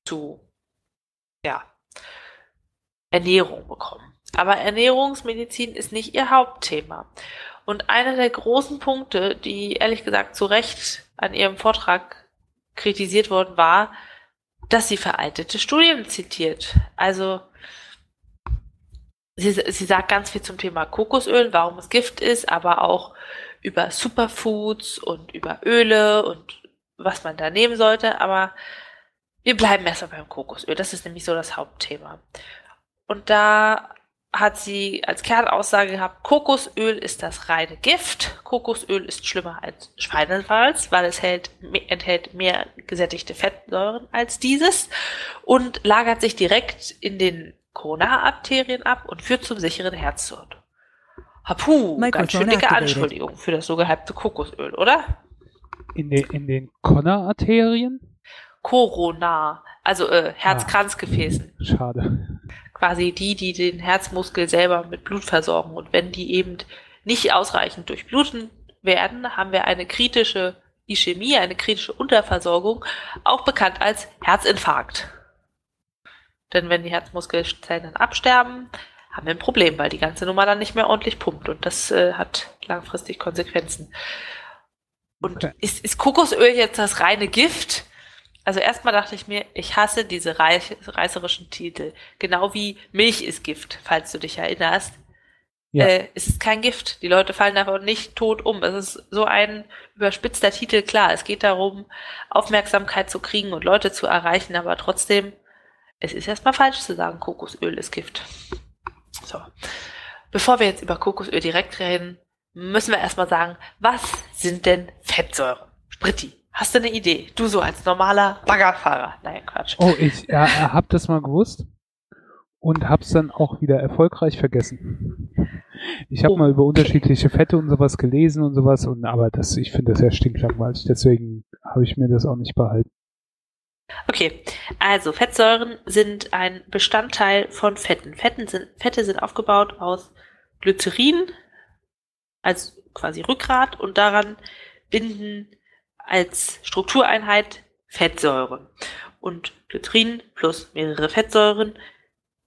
zu ja, Ernährung bekommen. Aber Ernährungsmedizin ist nicht ihr Hauptthema. Und einer der großen Punkte, die ehrlich gesagt zu Recht an ihrem Vortrag kritisiert worden war, dass sie veraltete Studien zitiert. Also sie, sie sagt ganz viel zum Thema Kokosöl, warum es Gift ist, aber auch über Superfoods und über Öle und was man da nehmen sollte. Aber wir bleiben erstmal beim Kokosöl. Das ist nämlich so das Hauptthema. Und da hat sie als Kernaussage gehabt, Kokosöl ist das reine Gift. Kokosöl ist schlimmer als Schweinewalz, weil es hält, enthält mehr gesättigte Fettsäuren als dieses und lagert sich direkt in den Koronararterien ab und führt zum sicheren Herztod. Hapu, ganz schön dicke Anschuldigung für das so gehypte Kokosöl, oder? In den, in den Konnerarterien? Corona, also äh, Herzkranzgefäßen. Ah, schade. Quasi die, die den Herzmuskel selber mit Blut versorgen. Und wenn die eben nicht ausreichend durchbluten werden, haben wir eine kritische Ischämie, eine kritische Unterversorgung, auch bekannt als Herzinfarkt. Denn wenn die Herzmuskelzellen dann absterben, haben wir ein Problem, weil die ganze Nummer dann nicht mehr ordentlich pumpt und das äh, hat langfristig Konsequenzen. Und okay. ist, ist Kokosöl jetzt das reine Gift? Also erstmal dachte ich mir, ich hasse diese reißerischen Titel. Genau wie Milch ist Gift, falls du dich erinnerst. Ja. Äh, es ist kein Gift. Die Leute fallen davon nicht tot um. Es ist so ein überspitzter Titel, klar. Es geht darum, Aufmerksamkeit zu kriegen und Leute zu erreichen, aber trotzdem, es ist erstmal falsch zu sagen, Kokosöl ist Gift. So. Bevor wir jetzt über Kokosöl direkt reden, müssen wir erstmal sagen, was sind denn Fettsäuren? Spritti. Hast du eine Idee? Du so als normaler Baggerfahrer. Nein, Quatsch. Oh, ich ja, hab das mal gewusst und hab's dann auch wieder erfolgreich vergessen. Ich habe oh, mal über unterschiedliche Fette und sowas gelesen und sowas und aber das, ich finde das ja stinklangweilig, deswegen habe ich mir das auch nicht behalten. Okay, also Fettsäuren sind ein Bestandteil von Fetten. Fetten sind, Fette sind aufgebaut aus Glycerin, als quasi Rückgrat und daran binden als Struktureinheit Fettsäuren. Und Glycerin plus mehrere Fettsäuren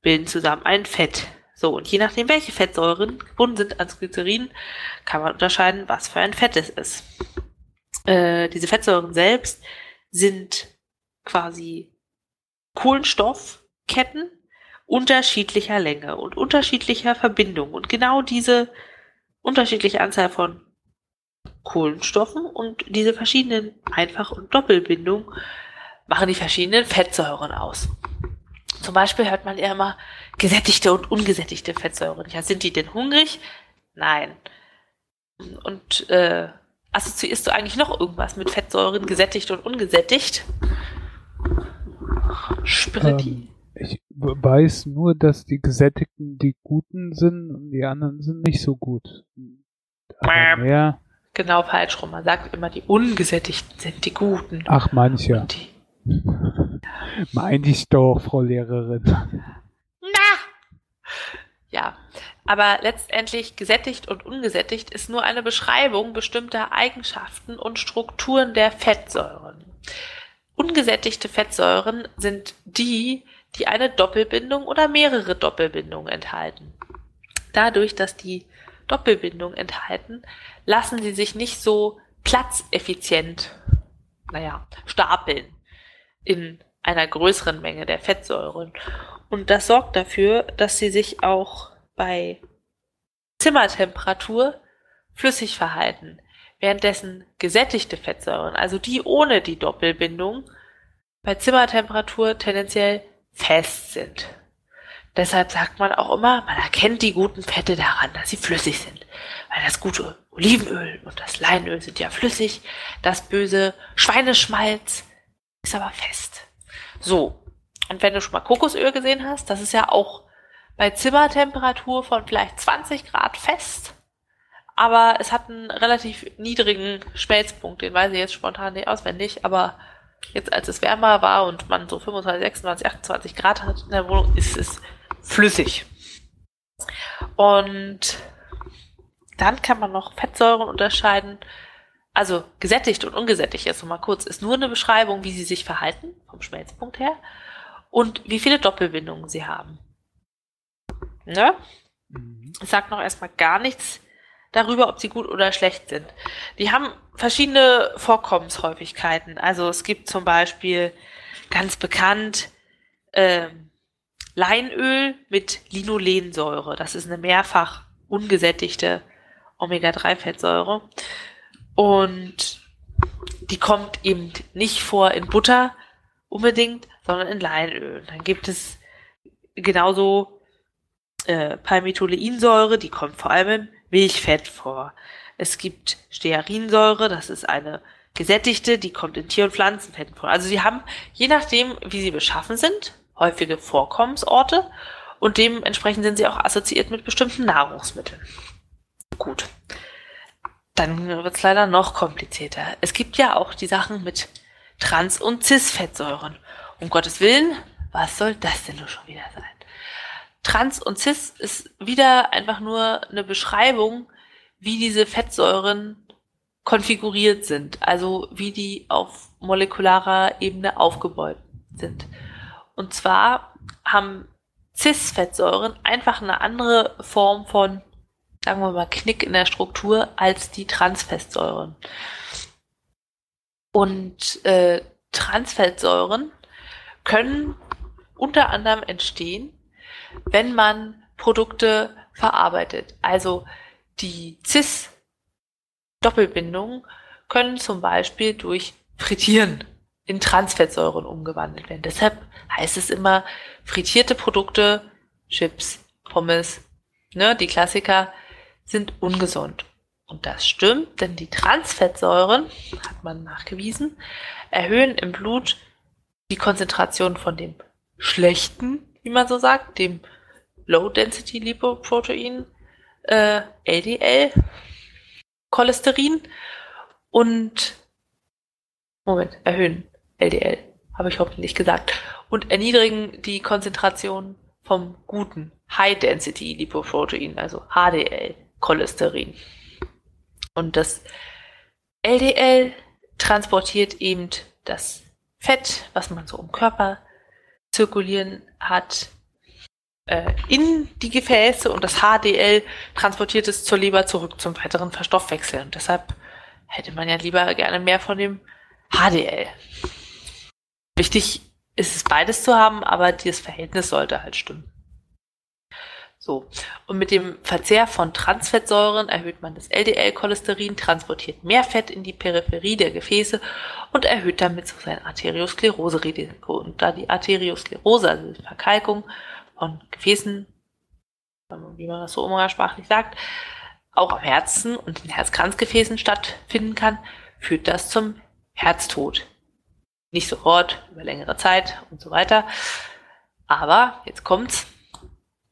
bilden zusammen ein Fett. So, und je nachdem, welche Fettsäuren gebunden sind ans Glycerin, kann man unterscheiden, was für ein Fett es ist. Äh, diese Fettsäuren selbst sind quasi Kohlenstoffketten unterschiedlicher Länge und unterschiedlicher Verbindung. Und genau diese unterschiedliche Anzahl von Kohlenstoffen und diese verschiedenen Einfach- und Doppelbindungen machen die verschiedenen Fettsäuren aus. Zum Beispiel hört man ja immer gesättigte und ungesättigte Fettsäuren. Ja, sind die denn hungrig? Nein. Und äh, assoziierst du eigentlich noch irgendwas mit Fettsäuren, gesättigt und ungesättigt? Spritti. Ähm, ich weiß nur, dass die Gesättigten die Guten sind und die anderen sind nicht so gut. Aber mehr genau falsch rum. Man sagt immer, die Ungesättigten sind die Guten. Ach, manche. Meine ich doch, Frau Lehrerin. Na! Ja, aber letztendlich gesättigt und ungesättigt ist nur eine Beschreibung bestimmter Eigenschaften und Strukturen der Fettsäuren. Ungesättigte Fettsäuren sind die, die eine Doppelbindung oder mehrere Doppelbindungen enthalten. Dadurch, dass die Doppelbindung enthalten, lassen sie sich nicht so platzeffizient, naja, stapeln in einer größeren Menge der Fettsäuren. Und das sorgt dafür, dass sie sich auch bei Zimmertemperatur flüssig verhalten, währenddessen gesättigte Fettsäuren, also die ohne die Doppelbindung, bei Zimmertemperatur tendenziell fest sind. Deshalb sagt man auch immer, man erkennt die guten Fette daran, dass sie flüssig sind. Weil das gute Olivenöl und das Leinöl sind ja flüssig, das böse Schweineschmalz ist aber fest. So, und wenn du schon mal Kokosöl gesehen hast, das ist ja auch bei Zimmertemperatur von vielleicht 20 Grad fest, aber es hat einen relativ niedrigen Schmelzpunkt, den weiß ich jetzt spontan nicht auswendig, aber jetzt als es wärmer war und man so 25, 26, 28 Grad hat in der Wohnung, ist es flüssig. Und dann kann man noch Fettsäuren unterscheiden. Also gesättigt und ungesättigt, jetzt nochmal kurz, ist nur eine Beschreibung, wie sie sich verhalten, vom Schmelzpunkt her, und wie viele Doppelbindungen sie haben. Ne? Mhm. Ich sag noch erstmal gar nichts darüber, ob sie gut oder schlecht sind. Die haben verschiedene Vorkommenshäufigkeiten. Also es gibt zum Beispiel ganz bekannt ähm, Leinöl mit Linolensäure. Das ist eine mehrfach ungesättigte Omega-3-Fettsäure. Und die kommt eben nicht vor in Butter unbedingt, sondern in Leinöl. Dann gibt es genauso äh, Palmitoleinsäure, die kommt vor allem im Milchfett vor. Es gibt Stearinsäure, das ist eine gesättigte, die kommt in Tier- und Pflanzenfetten vor. Also sie haben, je nachdem, wie sie beschaffen sind, häufige Vorkommensorte und dementsprechend sind sie auch assoziiert mit bestimmten Nahrungsmitteln. Gut. Dann wird es leider noch komplizierter. Es gibt ja auch die Sachen mit Trans- und Cis-Fettsäuren. Um Gottes Willen, was soll das denn nur schon wieder sein? Trans und Cis ist wieder einfach nur eine Beschreibung, wie diese Fettsäuren konfiguriert sind, also wie die auf molekularer Ebene aufgebaut sind. Und zwar haben Cis-Fettsäuren einfach eine andere Form von, sagen wir mal, Knick in der Struktur als die Transfettsäuren. Und äh, Transfettsäuren können unter anderem entstehen, wenn man Produkte verarbeitet. Also die Cis-Doppelbindungen können zum Beispiel durch Frittieren in Transfettsäuren umgewandelt werden. Deshalb heißt es immer, frittierte Produkte, Chips, Pommes, ne, die Klassiker, sind ungesund. Und das stimmt, denn die Transfettsäuren, hat man nachgewiesen, erhöhen im Blut die Konzentration von dem schlechten, wie man so sagt, dem Low-Density Lipoprotein, äh, LDL, Cholesterin und Moment, erhöhen LDL, habe ich hoffentlich gesagt, und erniedrigen die Konzentration vom guten High-Density Lipoprotein, also HDL, Cholesterin. Und das LDL transportiert eben das Fett, was man so im Körper zirkulieren hat, äh, in die Gefäße und das HDL transportiert es zur Leber zurück zum weiteren Verstoffwechsel. Und deshalb hätte man ja lieber gerne mehr von dem HDL. Wichtig ist es beides zu haben, aber das Verhältnis sollte halt stimmen. So. Und mit dem Verzehr von Transfettsäuren erhöht man das LDL-Cholesterin, transportiert mehr Fett in die Peripherie der Gefäße und erhöht damit so sein Arteriosklerose-Risiko. Und da die Arteriosklerose, also die Verkalkung von Gefäßen, wie man das so umgangssprachlich sagt, auch am Herzen und in Herzkranzgefäßen stattfinden kann, führt das zum Herztod. Nicht sofort, über längere Zeit und so weiter. Aber jetzt kommt's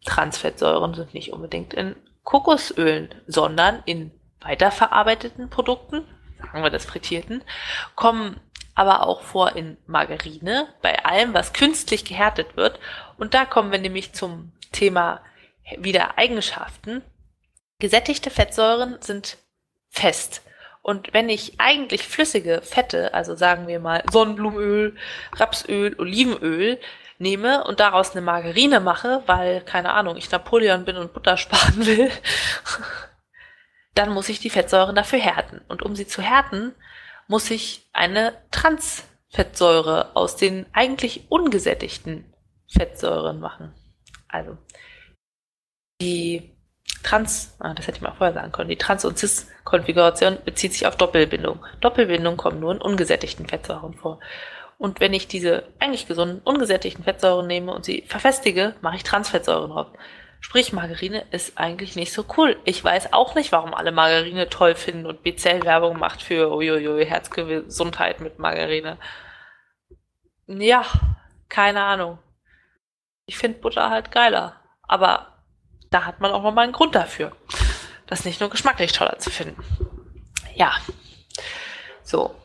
Transfettsäuren sind nicht unbedingt in Kokosölen, sondern in weiterverarbeiteten Produkten, sagen wir das frittierten, kommen aber auch vor in Margarine, bei allem, was künstlich gehärtet wird. Und da kommen wir nämlich zum Thema wieder Eigenschaften. Gesättigte Fettsäuren sind fest. Und wenn ich eigentlich flüssige Fette, also sagen wir mal Sonnenblumenöl, Rapsöl, Olivenöl, nehme und daraus eine Margarine mache, weil, keine Ahnung, ich Napoleon bin und Butter sparen will, dann muss ich die Fettsäuren dafür härten. Und um sie zu härten, muss ich eine Transfettsäure aus den eigentlich ungesättigten Fettsäuren machen. Also die Trans, ah, das hätte ich mal vorher sagen können, die Trans- und Cis-Konfiguration bezieht sich auf Doppelbindung. Doppelbindung kommen nur in ungesättigten Fettsäuren vor. Und wenn ich diese eigentlich gesunden, ungesättigten Fettsäuren nehme und sie verfestige, mache ich Transfettsäuren drauf. Sprich, Margarine ist eigentlich nicht so cool. Ich weiß auch nicht, warum alle Margarine toll finden und BCL Werbung macht für uiuiui, Herzgesundheit mit Margarine. Ja, keine Ahnung. Ich finde Butter halt geiler. Aber da hat man auch nochmal einen Grund dafür, das nicht nur geschmacklich toller zu finden. Ja. So.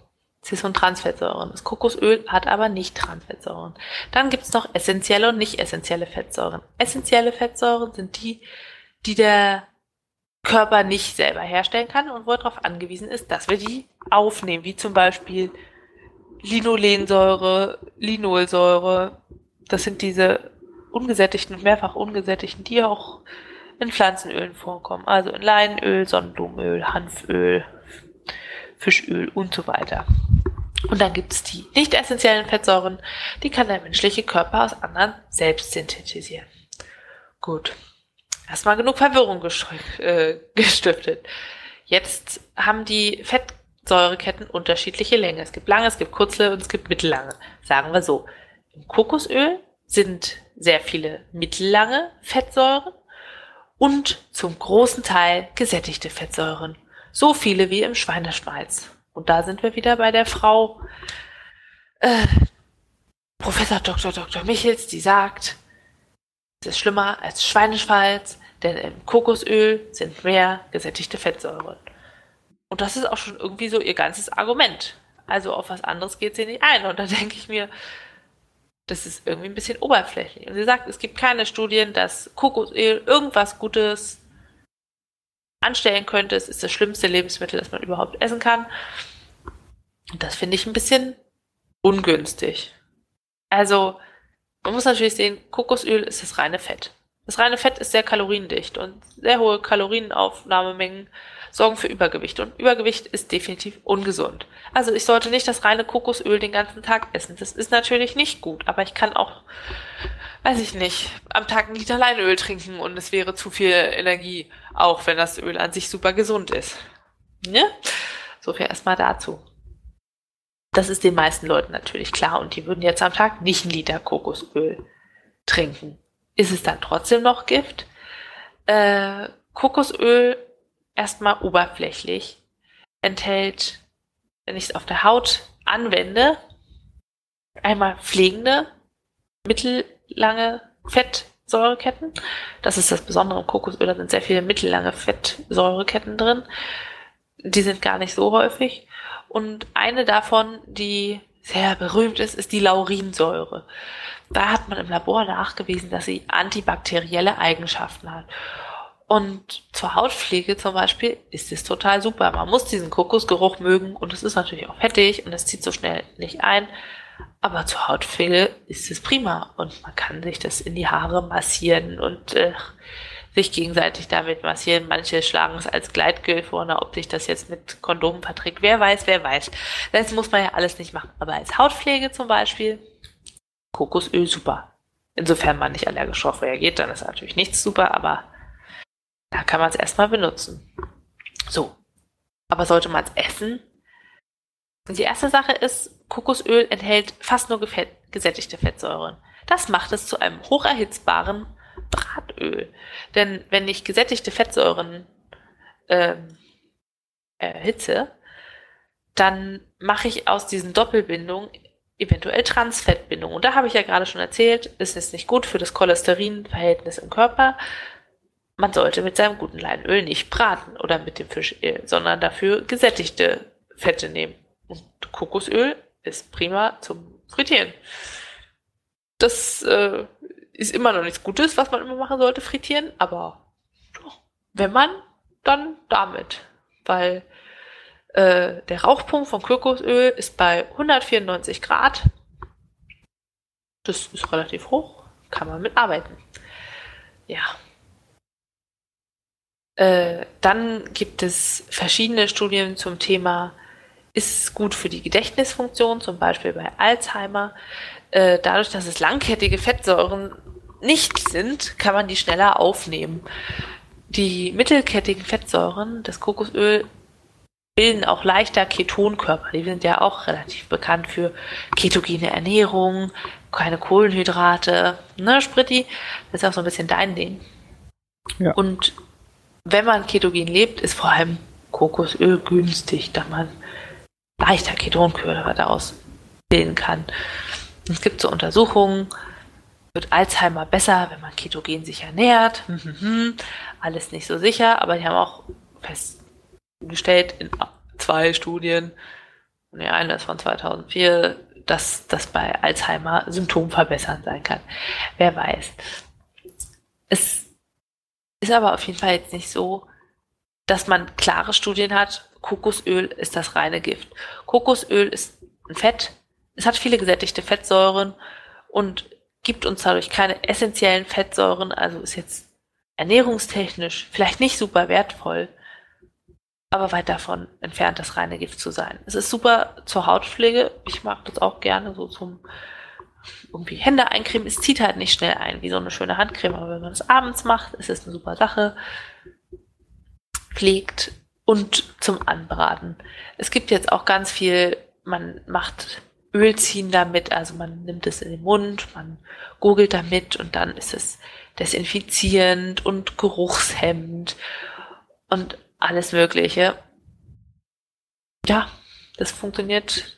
Cis- und Transfettsäuren. Das Kokosöl hat aber nicht Transfettsäuren. Dann gibt es noch essentielle und nicht essentielle Fettsäuren. Essentielle Fettsäuren sind die, die der Körper nicht selber herstellen kann und wo er darauf angewiesen ist, dass wir die aufnehmen, wie zum Beispiel Linolensäure, Linolsäure. Das sind diese ungesättigten und mehrfach ungesättigten, die auch in Pflanzenölen vorkommen. Also in Leinöl, Sonnenblumenöl, Hanföl, Fischöl und so weiter. Und dann gibt es die nicht essentiellen Fettsäuren, die kann der menschliche Körper aus anderen selbst synthetisieren. Gut. Erstmal genug Verwirrung äh, gestiftet. Jetzt haben die Fettsäureketten unterschiedliche Länge. Es gibt lange, es gibt kurze und es gibt mittellange. Sagen wir so. Im Kokosöl sind sehr viele mittellange Fettsäuren und zum großen Teil gesättigte Fettsäuren. So viele wie im Schweineschmalz. Und da sind wir wieder bei der Frau äh, Professor Dr. Dr. Michels, die sagt, es ist schlimmer als Schweineschmalz, denn im Kokosöl sind mehr gesättigte Fettsäuren. Und das ist auch schon irgendwie so ihr ganzes Argument. Also auf was anderes geht sie nicht ein. Und da denke ich mir, das ist irgendwie ein bisschen oberflächlich. Und sie sagt, es gibt keine Studien, dass Kokosöl irgendwas Gutes anstellen könnte. Es ist das schlimmste Lebensmittel, das man überhaupt essen kann. Und das finde ich ein bisschen ungünstig. Also, man muss natürlich sehen, Kokosöl ist das reine Fett. Das reine Fett ist sehr kaloriendicht und sehr hohe Kalorienaufnahmemengen sorgen für Übergewicht. Und Übergewicht ist definitiv ungesund. Also ich sollte nicht das reine Kokosöl den ganzen Tag essen. Das ist natürlich nicht gut, aber ich kann auch, weiß ich nicht, am Tag ein Liter Leinöl trinken und es wäre zu viel Energie, auch wenn das Öl an sich super gesund ist. Ne? So viel erstmal dazu. Das ist den meisten Leuten natürlich klar und die würden jetzt am Tag nicht einen Liter Kokosöl trinken. Ist es dann trotzdem noch Gift? Äh, Kokosöl erstmal oberflächlich enthält, wenn ich es auf der Haut anwende, einmal pflegende, mittellange Fettsäureketten. Das ist das Besondere im Kokosöl, da sind sehr viele mittellange Fettsäureketten drin. Die sind gar nicht so häufig. Und eine davon, die sehr berühmt ist, ist die Laurinsäure. Da hat man im Labor nachgewiesen, dass sie antibakterielle Eigenschaften hat. Und zur Hautpflege zum Beispiel ist es total super. Man muss diesen Kokosgeruch mögen und es ist natürlich auch fettig und es zieht so schnell nicht ein. Aber zur Hautpflege ist es prima und man kann sich das in die Haare massieren und äh, sich gegenseitig damit massieren. Manche schlagen es als Gleitgel vor, na, ob sich das jetzt mit Kondomen verträgt. Wer weiß, wer weiß. Das muss man ja alles nicht machen. Aber als Hautpflege zum Beispiel, Kokosöl super. Insofern man nicht allergisch drauf reagiert, dann ist natürlich nichts super, aber da kann man es erstmal benutzen. So. Aber sollte man es essen? Die erste Sache ist, Kokosöl enthält fast nur gesättigte Fettsäuren. Das macht es zu einem hocherhitzbaren Bratöl. Denn wenn ich gesättigte Fettsäuren ähm, erhitze, dann mache ich aus diesen Doppelbindungen eventuell Transfettbindungen. Und da habe ich ja gerade schon erzählt, ist es nicht gut für das Cholesterinverhältnis im Körper man sollte mit seinem guten Leinöl nicht braten oder mit dem Fischöl, sondern dafür gesättigte Fette nehmen. Und Kokosöl ist prima zum Frittieren. Das äh, ist immer noch nichts Gutes, was man immer machen sollte, frittieren, aber wenn man, dann damit. Weil äh, der Rauchpunkt von Kokosöl ist bei 194 Grad. Das ist relativ hoch, kann man mitarbeiten. Ja, äh, dann gibt es verschiedene Studien zum Thema, ist es gut für die Gedächtnisfunktion, zum Beispiel bei Alzheimer. Äh, dadurch, dass es langkettige Fettsäuren nicht sind, kann man die schneller aufnehmen. Die mittelkettigen Fettsäuren, das Kokosöl, bilden auch leichter Ketonkörper. Die sind ja auch relativ bekannt für ketogene Ernährung, keine Kohlenhydrate, ne, Spritti? Das ist auch so ein bisschen dein Ding. Ja. Und wenn man ketogen lebt, ist vor allem Kokosöl günstig, da man leichter Ketonkörper daraus bilden kann. Es gibt so Untersuchungen, wird Alzheimer besser, wenn man ketogen sich ernährt. Alles nicht so sicher, aber die haben auch festgestellt in zwei Studien, die eine ist von 2004, dass das bei Alzheimer symptomverbessernd sein kann. Wer weiß. Es ist aber auf jeden Fall jetzt nicht so, dass man klare Studien hat, Kokosöl ist das reine Gift. Kokosöl ist ein Fett, es hat viele gesättigte Fettsäuren und gibt uns dadurch keine essentiellen Fettsäuren, also ist jetzt ernährungstechnisch vielleicht nicht super wertvoll, aber weit davon entfernt, das reine Gift zu sein. Es ist super zur Hautpflege, ich mag das auch gerne so zum irgendwie Hände eincremen. Es zieht halt nicht schnell ein, wie so eine schöne Handcreme. Aber wenn man es abends macht, ist es eine super Sache. Pflegt und zum Anbraten. Es gibt jetzt auch ganz viel, man macht Öl ziehen damit, also man nimmt es in den Mund, man googelt damit und dann ist es desinfizierend und geruchshemmend und alles Mögliche. Ja, das funktioniert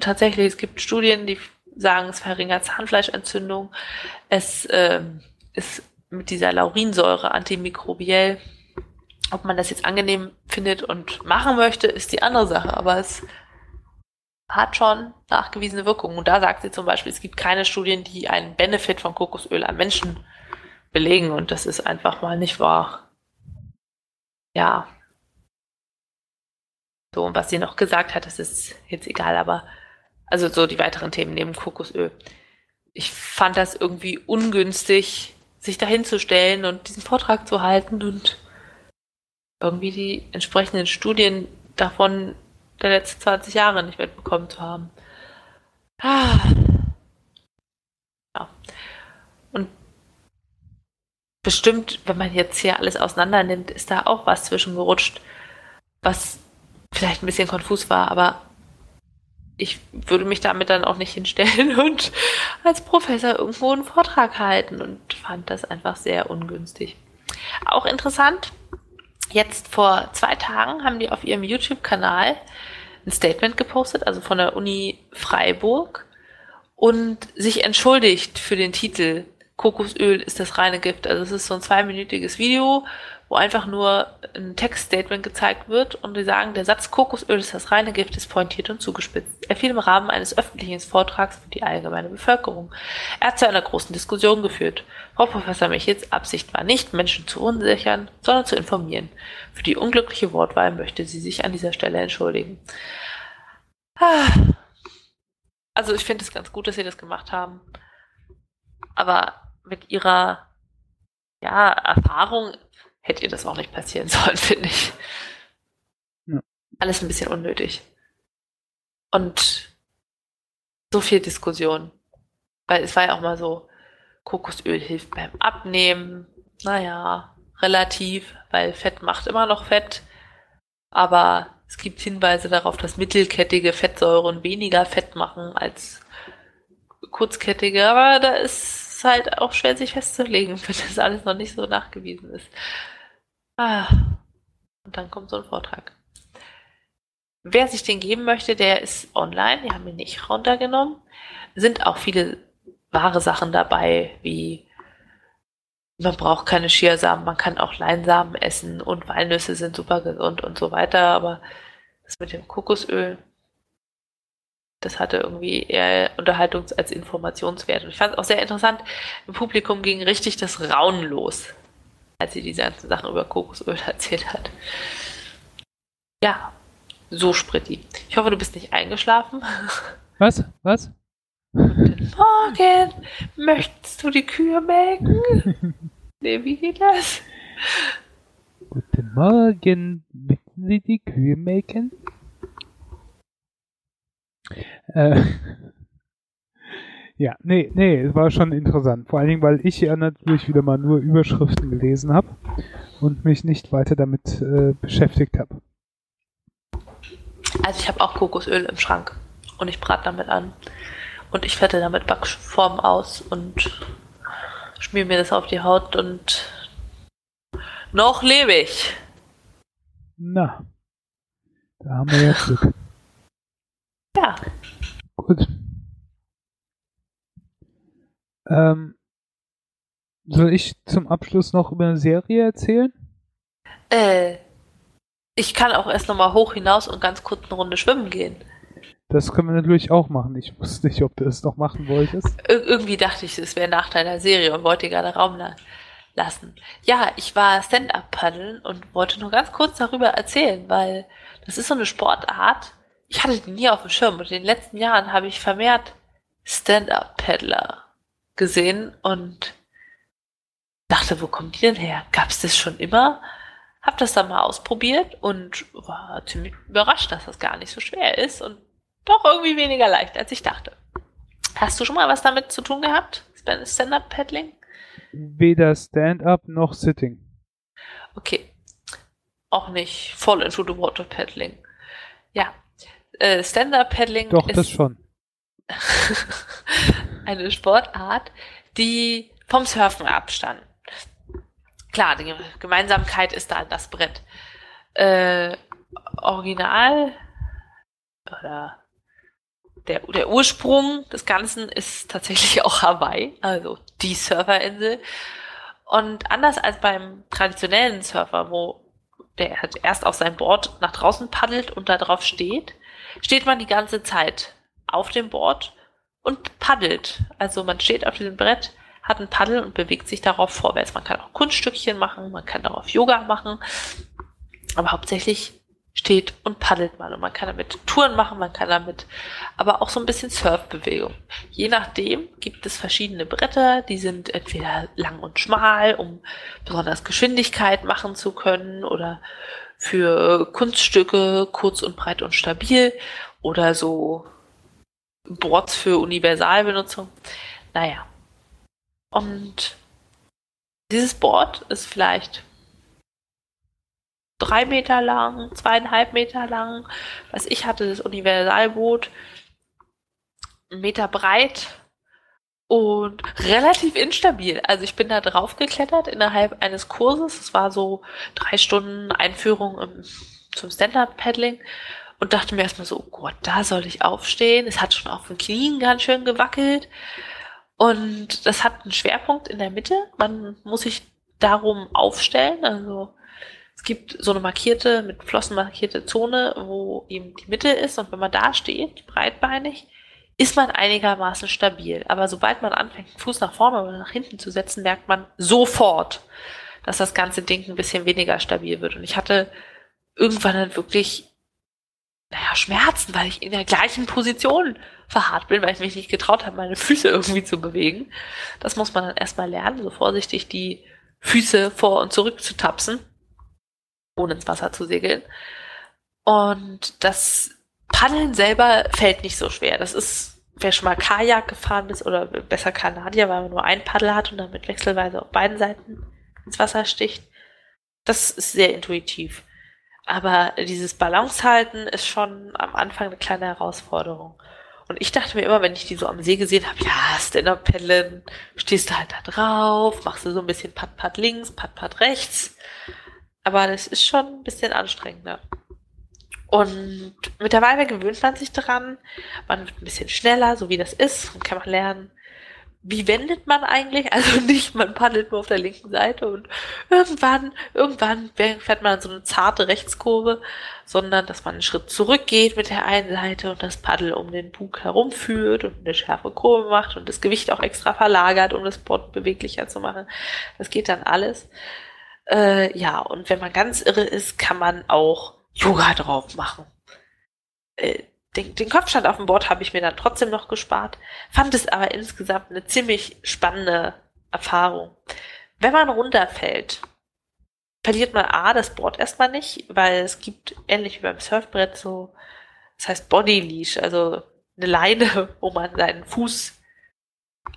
tatsächlich. Es gibt Studien, die sagen, es verringert Zahnfleischentzündung. Es äh, ist mit dieser Laurinsäure antimikrobiell. Ob man das jetzt angenehm findet und machen möchte, ist die andere Sache. Aber es hat schon nachgewiesene Wirkungen. Und da sagt sie zum Beispiel, es gibt keine Studien, die einen Benefit von Kokosöl am Menschen belegen. Und das ist einfach mal nicht wahr. Ja. So, und was sie noch gesagt hat, das ist jetzt egal, aber also so die weiteren Themen neben Kokosöl. Ich fand das irgendwie ungünstig, sich dahinzustellen und diesen Vortrag zu halten und irgendwie die entsprechenden Studien davon der letzten 20 Jahre nicht mitbekommen zu haben. Ah. Ja. Und bestimmt, wenn man jetzt hier alles auseinander nimmt, ist da auch was zwischengerutscht, was vielleicht ein bisschen konfus war, aber ich würde mich damit dann auch nicht hinstellen und als Professor irgendwo einen Vortrag halten und fand das einfach sehr ungünstig. Auch interessant, jetzt vor zwei Tagen haben die auf ihrem YouTube-Kanal ein Statement gepostet, also von der Uni Freiburg und sich entschuldigt für den Titel Kokosöl ist das reine Gift. Also es ist so ein zweiminütiges Video, wo einfach nur ein Textstatement gezeigt wird und die sagen, der Satz Kokosöl ist das reine Gift ist pointiert und zugespitzt. Er fiel im Rahmen eines öffentlichen Vortrags für die allgemeine Bevölkerung. Er hat zu einer großen Diskussion geführt. Frau Professor Michels Absicht war nicht, Menschen zu unsichern, sondern zu informieren. Für die unglückliche Wortwahl möchte sie sich an dieser Stelle entschuldigen. Also ich finde es ganz gut, dass sie das gemacht haben. Aber mit ihrer ja, Erfahrung hätte ihr das auch nicht passieren sollen, finde ich. Ja. Alles ein bisschen unnötig. Und so viel Diskussion. Weil es war ja auch mal so, Kokosöl hilft beim Abnehmen. Naja, relativ, weil Fett macht immer noch Fett. Aber es gibt Hinweise darauf, dass mittelkettige Fettsäuren weniger Fett machen als kurzkettige. Aber da ist es halt auch schwer, sich festzulegen, wenn das alles noch nicht so nachgewiesen ist. Ah. Und dann kommt so ein Vortrag. Wer sich den geben möchte, der ist online. Die haben ihn nicht runtergenommen. Sind auch viele wahre Sachen dabei, wie man braucht keine Chiasamen, man kann auch Leinsamen essen und Walnüsse sind super gesund und so weiter. Aber das mit dem Kokosöl, das hatte irgendwie eher Unterhaltungs- als Informationswert. Und ich fand es auch sehr interessant. Im Publikum ging richtig das Raunen los als sie diese ganzen Sachen über Kokosöl erzählt hat. Ja, so Spritti. Ich hoffe, du bist nicht eingeschlafen. Was? Was? Guten Morgen. Möchtest du die Kühe melken? nee, wie geht das? Guten Morgen. Möchten Sie die Kühe melken? Äh, ja, nee, nee, es war schon interessant. Vor allen Dingen, weil ich ja natürlich wieder mal nur Überschriften gelesen habe und mich nicht weiter damit äh, beschäftigt habe. Also ich habe auch Kokosöl im Schrank und ich brate damit an. Und ich fette damit Backform aus und schmier mir das auf die Haut und noch lebe ich. Na, da haben wir ja Glück. Ja. Gut. Ähm, soll ich zum Abschluss noch über eine Serie erzählen? Äh, ich kann auch erst nochmal hoch hinaus und ganz kurz eine Runde schwimmen gehen. Das können wir natürlich auch machen. Ich wusste nicht, ob du es noch machen wolltest. Ir irgendwie dachte ich, es wäre nach deiner Serie und wollte gerade Raum lassen. Ja, ich war Stand-Up paddeln und wollte nur ganz kurz darüber erzählen, weil das ist so eine Sportart. Ich hatte die nie auf dem Schirm und in den letzten Jahren habe ich vermehrt Stand-Up-Paddler gesehen und dachte, wo kommen die denn her? Gab es das schon immer? Hab das dann mal ausprobiert und war ziemlich überrascht, dass das gar nicht so schwer ist und doch irgendwie weniger leicht, als ich dachte. Hast du schon mal was damit zu tun gehabt? Stand-Up-Paddling? Weder Stand-Up noch Sitting. Okay. Auch nicht voll into the water Paddling. Ja. Äh, Stand-Up-Paddling Doch, das schon. eine Sportart, die vom Surfen abstand. Klar, die Gemeinsamkeit ist da das Brett. Äh, original oder der, der Ursprung des Ganzen ist tatsächlich auch Hawaii, also die Surferinsel. Und anders als beim traditionellen Surfer, wo der halt erst auf sein Board nach draußen paddelt und da drauf steht, steht man die ganze Zeit auf dem Board und paddelt. Also man steht auf diesem Brett, hat ein Paddel und bewegt sich darauf vorwärts. Man kann auch Kunststückchen machen, man kann darauf Yoga machen, aber hauptsächlich steht und paddelt man. Und man kann damit Touren machen, man kann damit aber auch so ein bisschen Surfbewegung. Je nachdem gibt es verschiedene Bretter, die sind entweder lang und schmal, um besonders Geschwindigkeit machen zu können oder für Kunststücke kurz und breit und stabil oder so Boards für Universalbenutzung. Naja. Und dieses Board ist vielleicht drei Meter lang, zweieinhalb Meter lang. Was ich hatte, das Universalboot, einen Meter breit und relativ instabil. Also ich bin da drauf geklettert innerhalb eines Kurses. Es war so drei Stunden Einführung im, zum Stand-Up-Paddling und dachte mir erstmal so, oh Gott, da soll ich aufstehen. Es hat schon auf den Knien ganz schön gewackelt. Und das hat einen Schwerpunkt in der Mitte. Man muss sich darum aufstellen. Also es gibt so eine markierte, mit Flossen markierte Zone, wo eben die Mitte ist. Und wenn man da steht, breitbeinig, ist man einigermaßen stabil. Aber sobald man anfängt, den Fuß nach vorne oder nach hinten zu setzen, merkt man sofort, dass das ganze Ding ein bisschen weniger stabil wird. Und ich hatte irgendwann dann wirklich, naja, Schmerzen, weil ich in der gleichen Position verharrt bin, weil ich mich nicht getraut habe, meine Füße irgendwie zu bewegen. Das muss man dann erstmal lernen, so vorsichtig die Füße vor und zurück zu tapsen ohne ins Wasser zu segeln. Und das Paddeln selber fällt nicht so schwer. Das ist, wer schon mal Kajak gefahren ist oder besser Kanadier, weil man nur ein Paddel hat und damit wechselweise auf beiden Seiten ins Wasser sticht. Das ist sehr intuitiv. Aber dieses Balance halten ist schon am Anfang eine kleine Herausforderung. Und ich dachte mir immer, wenn ich die so am See gesehen habe, ja, Stand-Up-Paddeln, stehst du halt da drauf, machst du so ein bisschen Pat-Pat links, Pat-Pat rechts. Aber das ist schon ein bisschen anstrengender. Und mittlerweile gewöhnt man sich daran. Man wird ein bisschen schneller, so wie das ist. Und kann man lernen, wie wendet man eigentlich? Also nicht, man paddelt nur auf der linken Seite und irgendwann, irgendwann fährt man so eine zarte Rechtskurve, sondern dass man einen Schritt zurückgeht mit der einen Seite und das Paddel um den Bug herumführt und eine schärfe Kurve macht und das Gewicht auch extra verlagert, um das Board beweglicher zu machen. Das geht dann alles. Äh, ja, und wenn man ganz irre ist, kann man auch Yoga drauf machen. Äh, den, den Kopfstand auf dem Board habe ich mir dann trotzdem noch gespart, fand es aber insgesamt eine ziemlich spannende Erfahrung. Wenn man runterfällt, verliert man A, das Board erstmal nicht, weil es gibt, ähnlich wie beim Surfbrett, so, das heißt Body Leash, also eine Leine, wo man seinen Fuß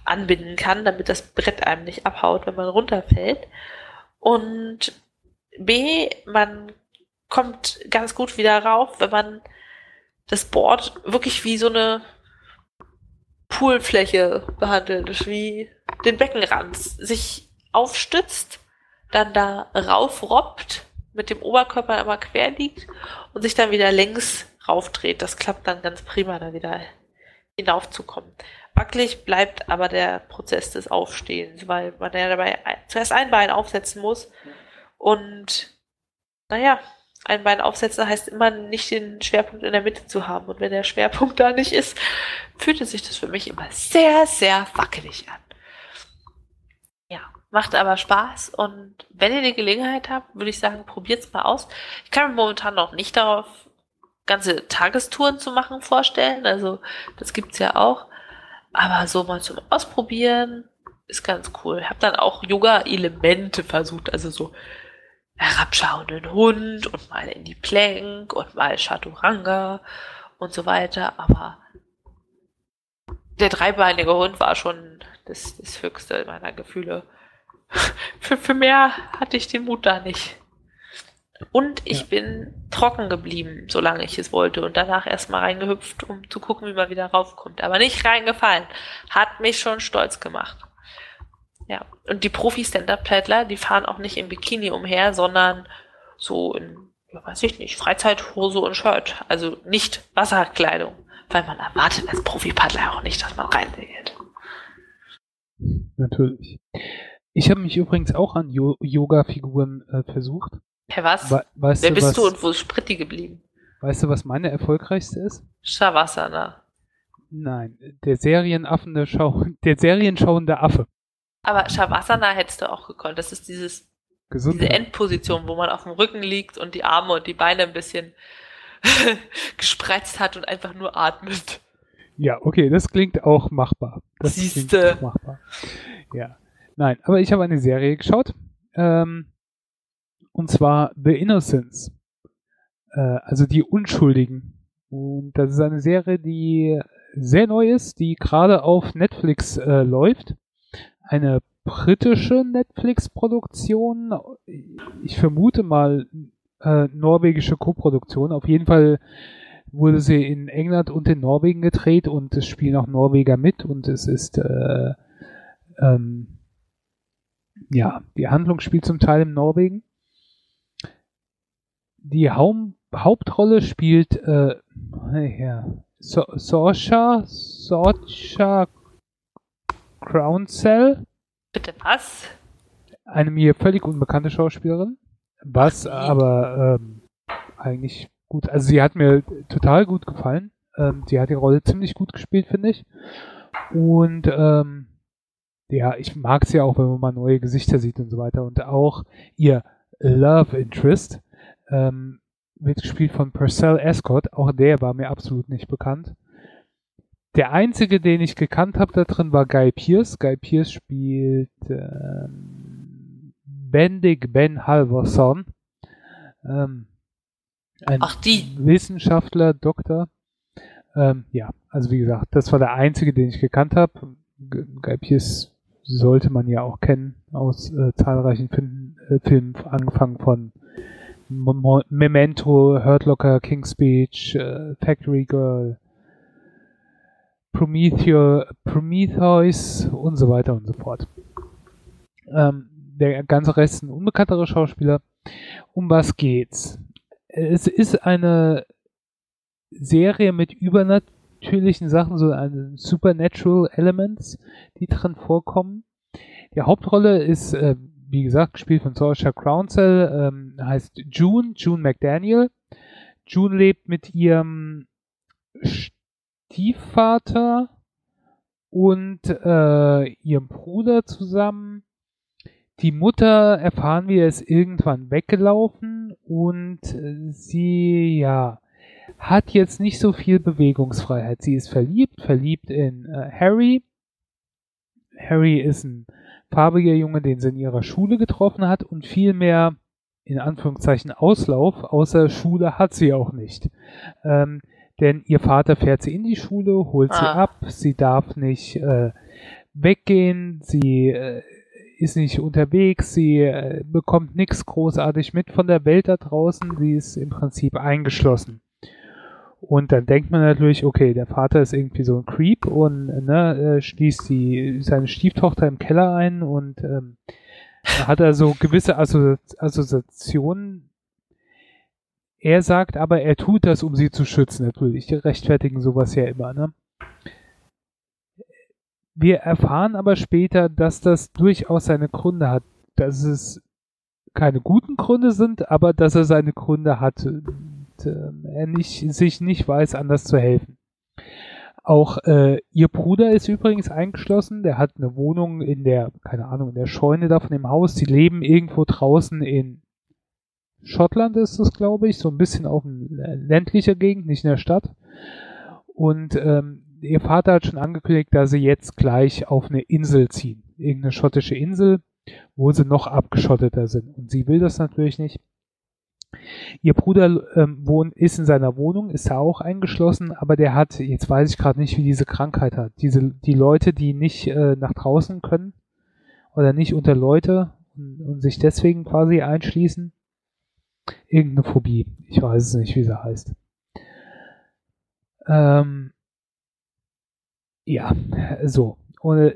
anbinden kann, damit das Brett einem nicht abhaut, wenn man runterfällt. Und B, man kommt ganz gut wieder rauf, wenn man das Board wirklich wie so eine Poolfläche behandelt, wie den Beckenrand, sich aufstützt, dann da raufrobbt, mit dem Oberkörper immer quer liegt und sich dann wieder längs raufdreht. Das klappt dann ganz prima, da wieder hinaufzukommen. Wackelig bleibt aber der Prozess des Aufstehens, weil man ja dabei zuerst ein Bein aufsetzen muss. Und naja, ein Bein aufsetzen heißt immer nicht den Schwerpunkt in der Mitte zu haben. Und wenn der Schwerpunkt da nicht ist, fühlte sich das für mich immer sehr, sehr wackelig an. Ja, macht aber Spaß. Und wenn ihr die Gelegenheit habt, würde ich sagen, probiert's mal aus. Ich kann mir momentan noch nicht darauf ganze Tagestouren zu machen vorstellen. Also das gibt's ja auch. Aber so mal zum Ausprobieren ist ganz cool. Hab dann auch Yoga-Elemente versucht, also so herabschauenden Hund und mal in die Plank und mal Chaturanga und so weiter. Aber der dreibeinige Hund war schon das, das höchste meiner Gefühle. für, für mehr hatte ich den Mut da nicht. Und ich ja. bin trocken geblieben, solange ich es wollte. Und danach erstmal reingehüpft, um zu gucken, wie man wieder raufkommt. Aber nicht reingefallen. Hat mich schon stolz gemacht. Ja. Und die Profi-Stand-Up-Paddler, die fahren auch nicht im Bikini umher, sondern so in, ja, weiß ich nicht, Freizeithose und Shirt. Also nicht Wasserkleidung. Weil man erwartet als Profi-Paddler auch nicht, dass man reingeht. Natürlich. Ich habe mich übrigens auch an Yoga-Figuren äh, versucht. Herr was? We weißt Wer bist was, du und wo ist Spritti geblieben? Weißt du, was meine erfolgreichste ist? Shavasana. Nein, der Serienaffen der Schau, der Serienschauende Affe. Aber Shavasana hättest du auch gekonnt. Das ist dieses diese Endposition, wo man auf dem Rücken liegt und die Arme und die Beine ein bisschen gespreizt hat und einfach nur atmet. Ja, okay, das klingt auch machbar. Das Siehste. machbar. Ja. Nein, aber ich habe eine Serie geschaut. Ähm, und zwar The Innocents. Äh, also die Unschuldigen. Und das ist eine Serie, die sehr neu ist, die gerade auf Netflix äh, läuft. Eine britische Netflix-Produktion. Ich vermute mal äh, norwegische Koproduktion. Auf jeden Fall wurde sie in England und in Norwegen gedreht und es spielen auch Norweger mit und es ist äh, ähm, ja, die Handlung spielt zum Teil in Norwegen. Die Haum Hauptrolle spielt äh, ja, so Sorsha Sorsha Crowncell. Bitte was? Eine mir völlig unbekannte Schauspielerin. Was aber ähm, eigentlich gut, also sie hat mir total gut gefallen. Ähm, sie hat die Rolle ziemlich gut gespielt, finde ich. Und ähm, ja, ich mag ja auch, wenn man mal neue Gesichter sieht und so weiter. Und auch ihr Love Interest ähm, wird gespielt von Purcell Escott. Auch der war mir absolut nicht bekannt. Der einzige, den ich gekannt habe da drin, war Guy Pierce. Guy Pierce spielt ähm, Bendig Ben Halverson. Ähm, ein Ach, die. Wissenschaftler, Doktor. Ähm, ja, also wie gesagt, das war der einzige, den ich gekannt habe. Guy Pierce sollte man ja auch kennen aus äh, zahlreichen Filmen, äh, Filmen, angefangen von Memento, Hurt Locker, King's Speech, äh, Factory Girl, Prometheus, Prometheus und so weiter und so fort. Ähm, der ganze Rest ist ein unbekannterer Schauspieler. Um was geht's? Es ist eine Serie mit übernatürlichen Sachen, so eine Supernatural Elements, die drin vorkommen. Die Hauptrolle ist, äh, wie gesagt, gespielt von Saoirse Crownsell, ähm, heißt June, June McDaniel. June lebt mit ihrem Stiefvater und äh, ihrem Bruder zusammen. Die Mutter erfahren wir ist irgendwann weggelaufen und äh, sie ja hat jetzt nicht so viel Bewegungsfreiheit. Sie ist verliebt, verliebt in äh, Harry. Harry ist ein farbiger Junge, den sie in ihrer Schule getroffen hat und viel mehr in Anführungszeichen Auslauf außer Schule hat sie auch nicht. Ähm, denn ihr Vater fährt sie in die Schule, holt ah. sie ab, sie darf nicht äh, weggehen, sie äh, ist nicht unterwegs, sie äh, bekommt nichts großartig mit von der Welt da draußen, sie ist im Prinzip eingeschlossen. Und dann denkt man natürlich, okay, der Vater ist irgendwie so ein Creep und ne, äh, schließt die, seine Stieftochter im Keller ein und ähm, hat er so gewisse Assoziationen. Er sagt aber, er tut das, um sie zu schützen. Natürlich, die rechtfertigen sowas ja immer. Ne? Wir erfahren aber später, dass das durchaus seine Gründe hat. Dass es keine guten Gründe sind, aber dass er seine Gründe hat äh, er nicht, sich nicht weiß, anders zu helfen. Auch äh, ihr Bruder ist übrigens eingeschlossen. Der hat eine Wohnung in der, keine Ahnung, in der Scheune da von dem Haus. Sie leben irgendwo draußen in Schottland ist es, glaube ich, so ein bisschen auch in ländlicher Gegend, nicht in der Stadt. Und ähm, ihr Vater hat schon angekündigt, dass sie jetzt gleich auf eine Insel ziehen. Irgendeine schottische Insel, wo sie noch abgeschotteter sind. Und sie will das natürlich nicht. Ihr Bruder ähm, wohnt, ist in seiner Wohnung, ist da auch eingeschlossen, aber der hat, jetzt weiß ich gerade nicht, wie diese Krankheit hat. Diese, die Leute, die nicht äh, nach draußen können oder nicht unter Leute und, und sich deswegen quasi einschließen. Irgendeine Phobie. Ich weiß es nicht, wie sie heißt. Ähm, ja, so. Und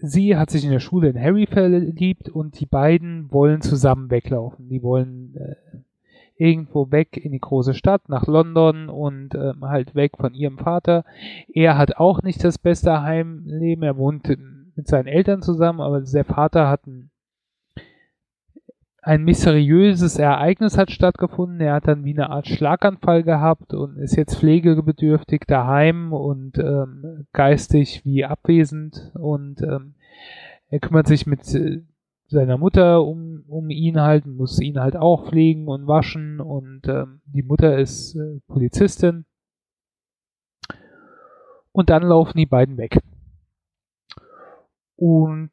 sie hat sich in der Schule in Harry verliebt und die beiden wollen zusammen weglaufen. Die wollen äh, irgendwo weg in die große Stadt, nach London und äh, halt weg von ihrem Vater. Er hat auch nicht das beste Heimleben. Er wohnt mit seinen Eltern zusammen, aber der Vater hat ein ein mysteriöses Ereignis hat stattgefunden. Er hat dann wie eine Art Schlaganfall gehabt und ist jetzt pflegebedürftig daheim und ähm, geistig wie abwesend und ähm, er kümmert sich mit äh, seiner Mutter um, um ihn halt, muss ihn halt auch pflegen und waschen und ähm, die Mutter ist äh, Polizistin. Und dann laufen die beiden weg. Und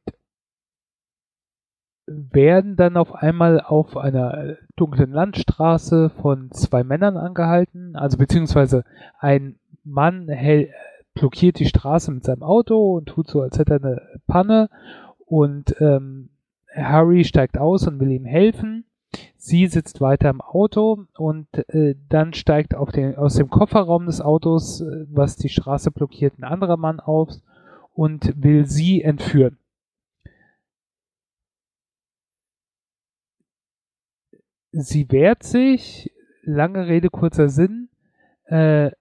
werden dann auf einmal auf einer dunklen Landstraße von zwei Männern angehalten, also beziehungsweise ein Mann hält, blockiert die Straße mit seinem Auto und tut so, als hätte er eine Panne und ähm, Harry steigt aus und will ihm helfen. Sie sitzt weiter im Auto und äh, dann steigt den, aus dem Kofferraum des Autos, äh, was die Straße blockiert, ein anderer Mann auf und will sie entführen. Sie wehrt sich, lange Rede, kurzer Sinn, äh,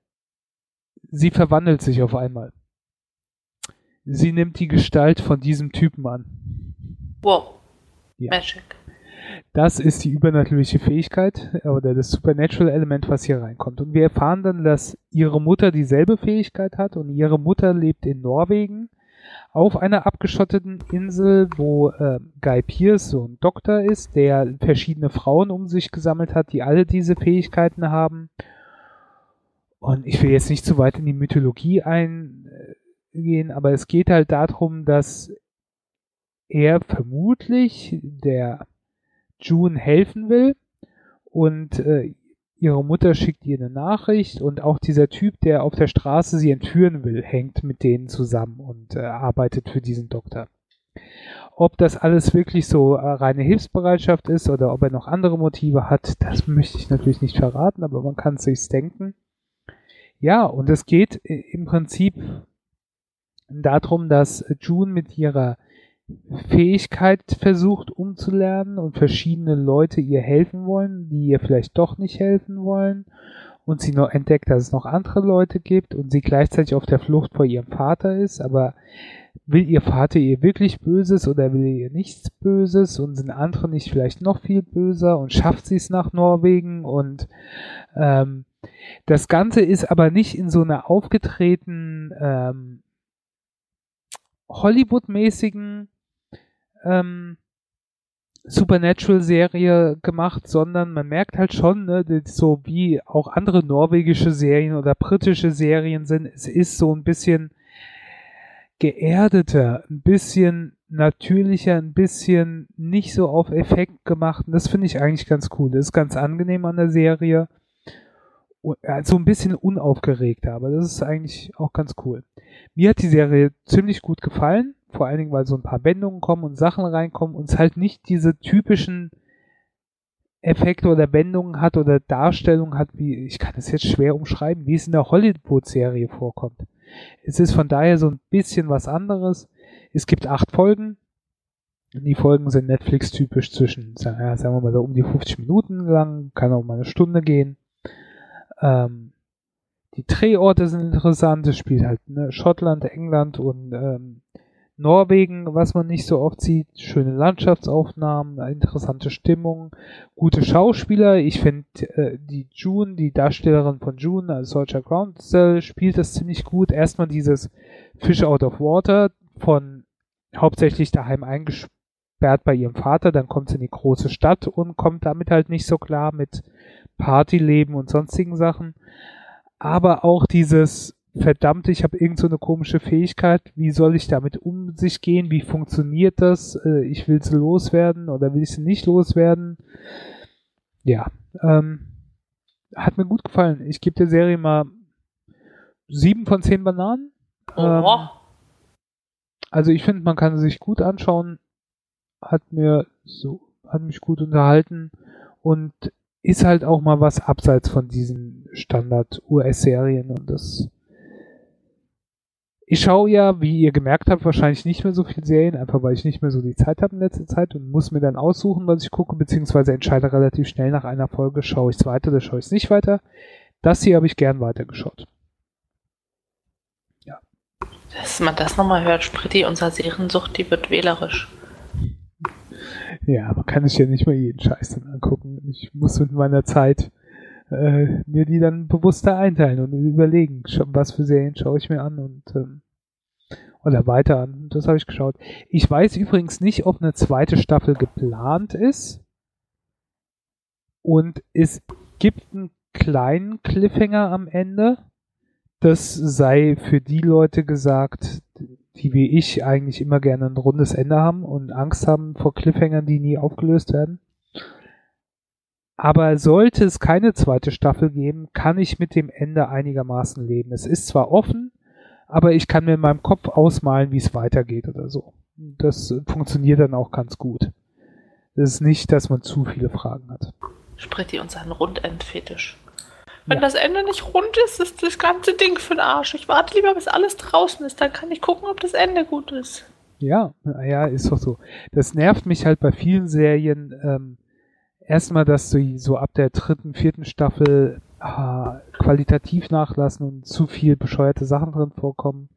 sie verwandelt sich auf einmal. Sie nimmt die Gestalt von diesem Typen an. Wow. Ja. Magic. Das ist die übernatürliche Fähigkeit oder das Supernatural-Element, was hier reinkommt. Und wir erfahren dann, dass ihre Mutter dieselbe Fähigkeit hat und ihre Mutter lebt in Norwegen auf einer abgeschotteten Insel, wo äh, Guy Pierce so ein Doktor ist, der verschiedene Frauen um sich gesammelt hat, die alle diese Fähigkeiten haben. Und ich will jetzt nicht zu weit in die Mythologie eingehen, aber es geht halt darum, dass er vermutlich der June helfen will und äh, ihre Mutter schickt ihr eine Nachricht und auch dieser Typ, der auf der Straße sie entführen will, hängt mit denen zusammen und äh, arbeitet für diesen Doktor. Ob das alles wirklich so äh, reine Hilfsbereitschaft ist oder ob er noch andere Motive hat, das möchte ich natürlich nicht verraten, aber man kann es sich denken. Ja, und es geht im Prinzip darum, dass June mit ihrer Fähigkeit versucht umzulernen und verschiedene Leute ihr helfen wollen, die ihr vielleicht doch nicht helfen wollen und sie noch entdeckt, dass es noch andere Leute gibt und sie gleichzeitig auf der Flucht vor ihrem Vater ist, aber will ihr Vater ihr wirklich Böses oder will ihr nichts Böses und sind andere nicht vielleicht noch viel böser und schafft sie es nach Norwegen? Und ähm, das Ganze ist aber nicht in so einer aufgetreten ähm, Hollywood-mäßigen ähm, Supernatural-Serie gemacht, sondern man merkt halt schon, ne, so wie auch andere norwegische Serien oder britische Serien sind, es ist so ein bisschen geerdeter, ein bisschen natürlicher, ein bisschen nicht so auf Effekt gemacht. Und das finde ich eigentlich ganz cool. Das ist ganz angenehm an der Serie. So also ein bisschen unaufgeregter, aber das ist eigentlich auch ganz cool. Mir hat die Serie ziemlich gut gefallen vor allen Dingen, weil so ein paar Wendungen kommen und Sachen reinkommen und es halt nicht diese typischen Effekte oder Wendungen hat oder Darstellungen hat, wie, ich kann es jetzt schwer umschreiben, wie es in der Hollywood-Serie vorkommt. Es ist von daher so ein bisschen was anderes. Es gibt acht Folgen. Die Folgen sind Netflix-typisch zwischen, sagen wir mal so um die 50 Minuten lang, kann auch mal eine Stunde gehen. Ähm, die Drehorte sind interessant, es spielt halt ne, Schottland, England und ähm, Norwegen, was man nicht so oft sieht, schöne Landschaftsaufnahmen, interessante Stimmung, gute Schauspieler. Ich finde äh, die June, die Darstellerin von June als Soldier Groundsel, spielt das ziemlich gut. Erstmal dieses Fish out of Water von hauptsächlich daheim eingesperrt bei ihrem Vater, dann kommt sie in die große Stadt und kommt damit halt nicht so klar mit Partyleben und sonstigen Sachen. Aber auch dieses verdammt, ich habe irgend so eine komische Fähigkeit, wie soll ich damit um sich gehen, wie funktioniert das, äh, ich will sie loswerden oder will ich sie nicht loswerden. Ja, ähm, hat mir gut gefallen. Ich gebe der Serie mal sieben von zehn Bananen. Ähm, also ich finde, man kann sie sich gut anschauen, hat mir so, hat mich gut unterhalten und ist halt auch mal was abseits von diesen Standard-US-Serien und das. Ich schaue ja, wie ihr gemerkt habt, wahrscheinlich nicht mehr so viel Serien, einfach weil ich nicht mehr so die Zeit habe in letzter Zeit und muss mir dann aussuchen, was ich gucke, beziehungsweise entscheide relativ schnell nach einer Folge, schaue ich es weiter oder schaue ich es nicht weiter. Das hier habe ich gern weitergeschaut. Ja. Dass man das nochmal hört, Spritti, unser Seriensucht, die wird wählerisch. Ja, man kann sich ja nicht mal jeden Scheiß dann angucken. Ich muss mit meiner Zeit äh, mir die dann bewusster einteilen und überlegen, was für Serien schaue ich mir an und ähm, oder weiter an. Das habe ich geschaut. Ich weiß übrigens nicht, ob eine zweite Staffel geplant ist. Und es gibt einen kleinen Cliffhanger am Ende. Das sei für die Leute gesagt, die wie ich eigentlich immer gerne ein rundes Ende haben und Angst haben vor Cliffhangern, die nie aufgelöst werden. Aber sollte es keine zweite Staffel geben, kann ich mit dem Ende einigermaßen leben. Es ist zwar offen, aber ich kann mir in meinem Kopf ausmalen, wie es weitergeht oder so. Das funktioniert dann auch ganz gut. Es ist nicht, dass man zu viele Fragen hat. Spricht ihr uns einen Rundendfetisch? Wenn ja. das Ende nicht rund ist, ist das ganze Ding für den Arsch. Ich warte lieber, bis alles draußen ist. Dann kann ich gucken, ob das Ende gut ist. Ja, ja, ist doch so. Das nervt mich halt bei vielen Serien. Ähm, erstmal, dass sie so ab der dritten, vierten Staffel ah, qualitativ nachlassen und zu viel bescheuerte Sachen drin vorkommen.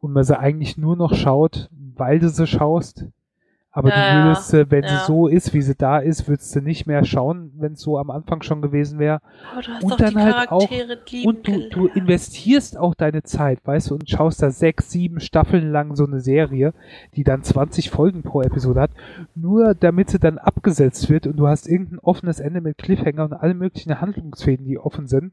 Und man sie eigentlich nur noch schaut, weil du sie schaust. Aber ja, du würdest, äh, wenn ja. sie so ist, wie sie da ist, würdest du nicht mehr schauen, wenn es so am Anfang schon gewesen wäre. Aber du hast und dann die halt auch und du, du investierst auch deine Zeit, weißt du, und schaust da sechs, sieben Staffeln lang so eine Serie, die dann 20 Folgen pro Episode hat, nur damit sie dann abgesetzt wird und du hast irgendein offenes Ende mit Cliffhanger und alle möglichen Handlungsfäden, die offen sind,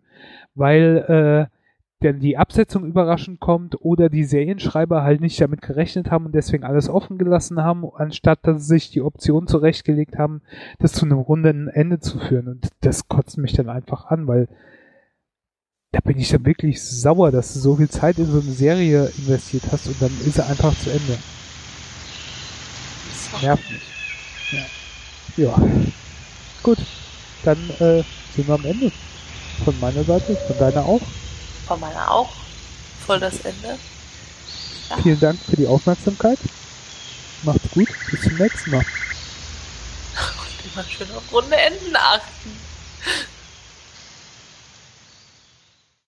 weil äh, denn die Absetzung überraschend kommt oder die Serienschreiber halt nicht damit gerechnet haben und deswegen alles offen gelassen haben, anstatt dass sie sich die Option zurechtgelegt haben, das zu einem runden Ende zu führen. Und das kotzt mich dann einfach an, weil da bin ich dann wirklich sauer, dass du so viel Zeit in so eine Serie investiert hast und dann ist sie einfach zu Ende. Das nervt mich. Ja. ja. Gut. Dann äh, sind wir am Ende. Von meiner Seite, von deiner auch von meiner auch. Voll das Ende. Ja. Vielen Dank für die Aufmerksamkeit. Macht's gut. Bis zum nächsten Mal. Und immer schön auf runde Enden achten.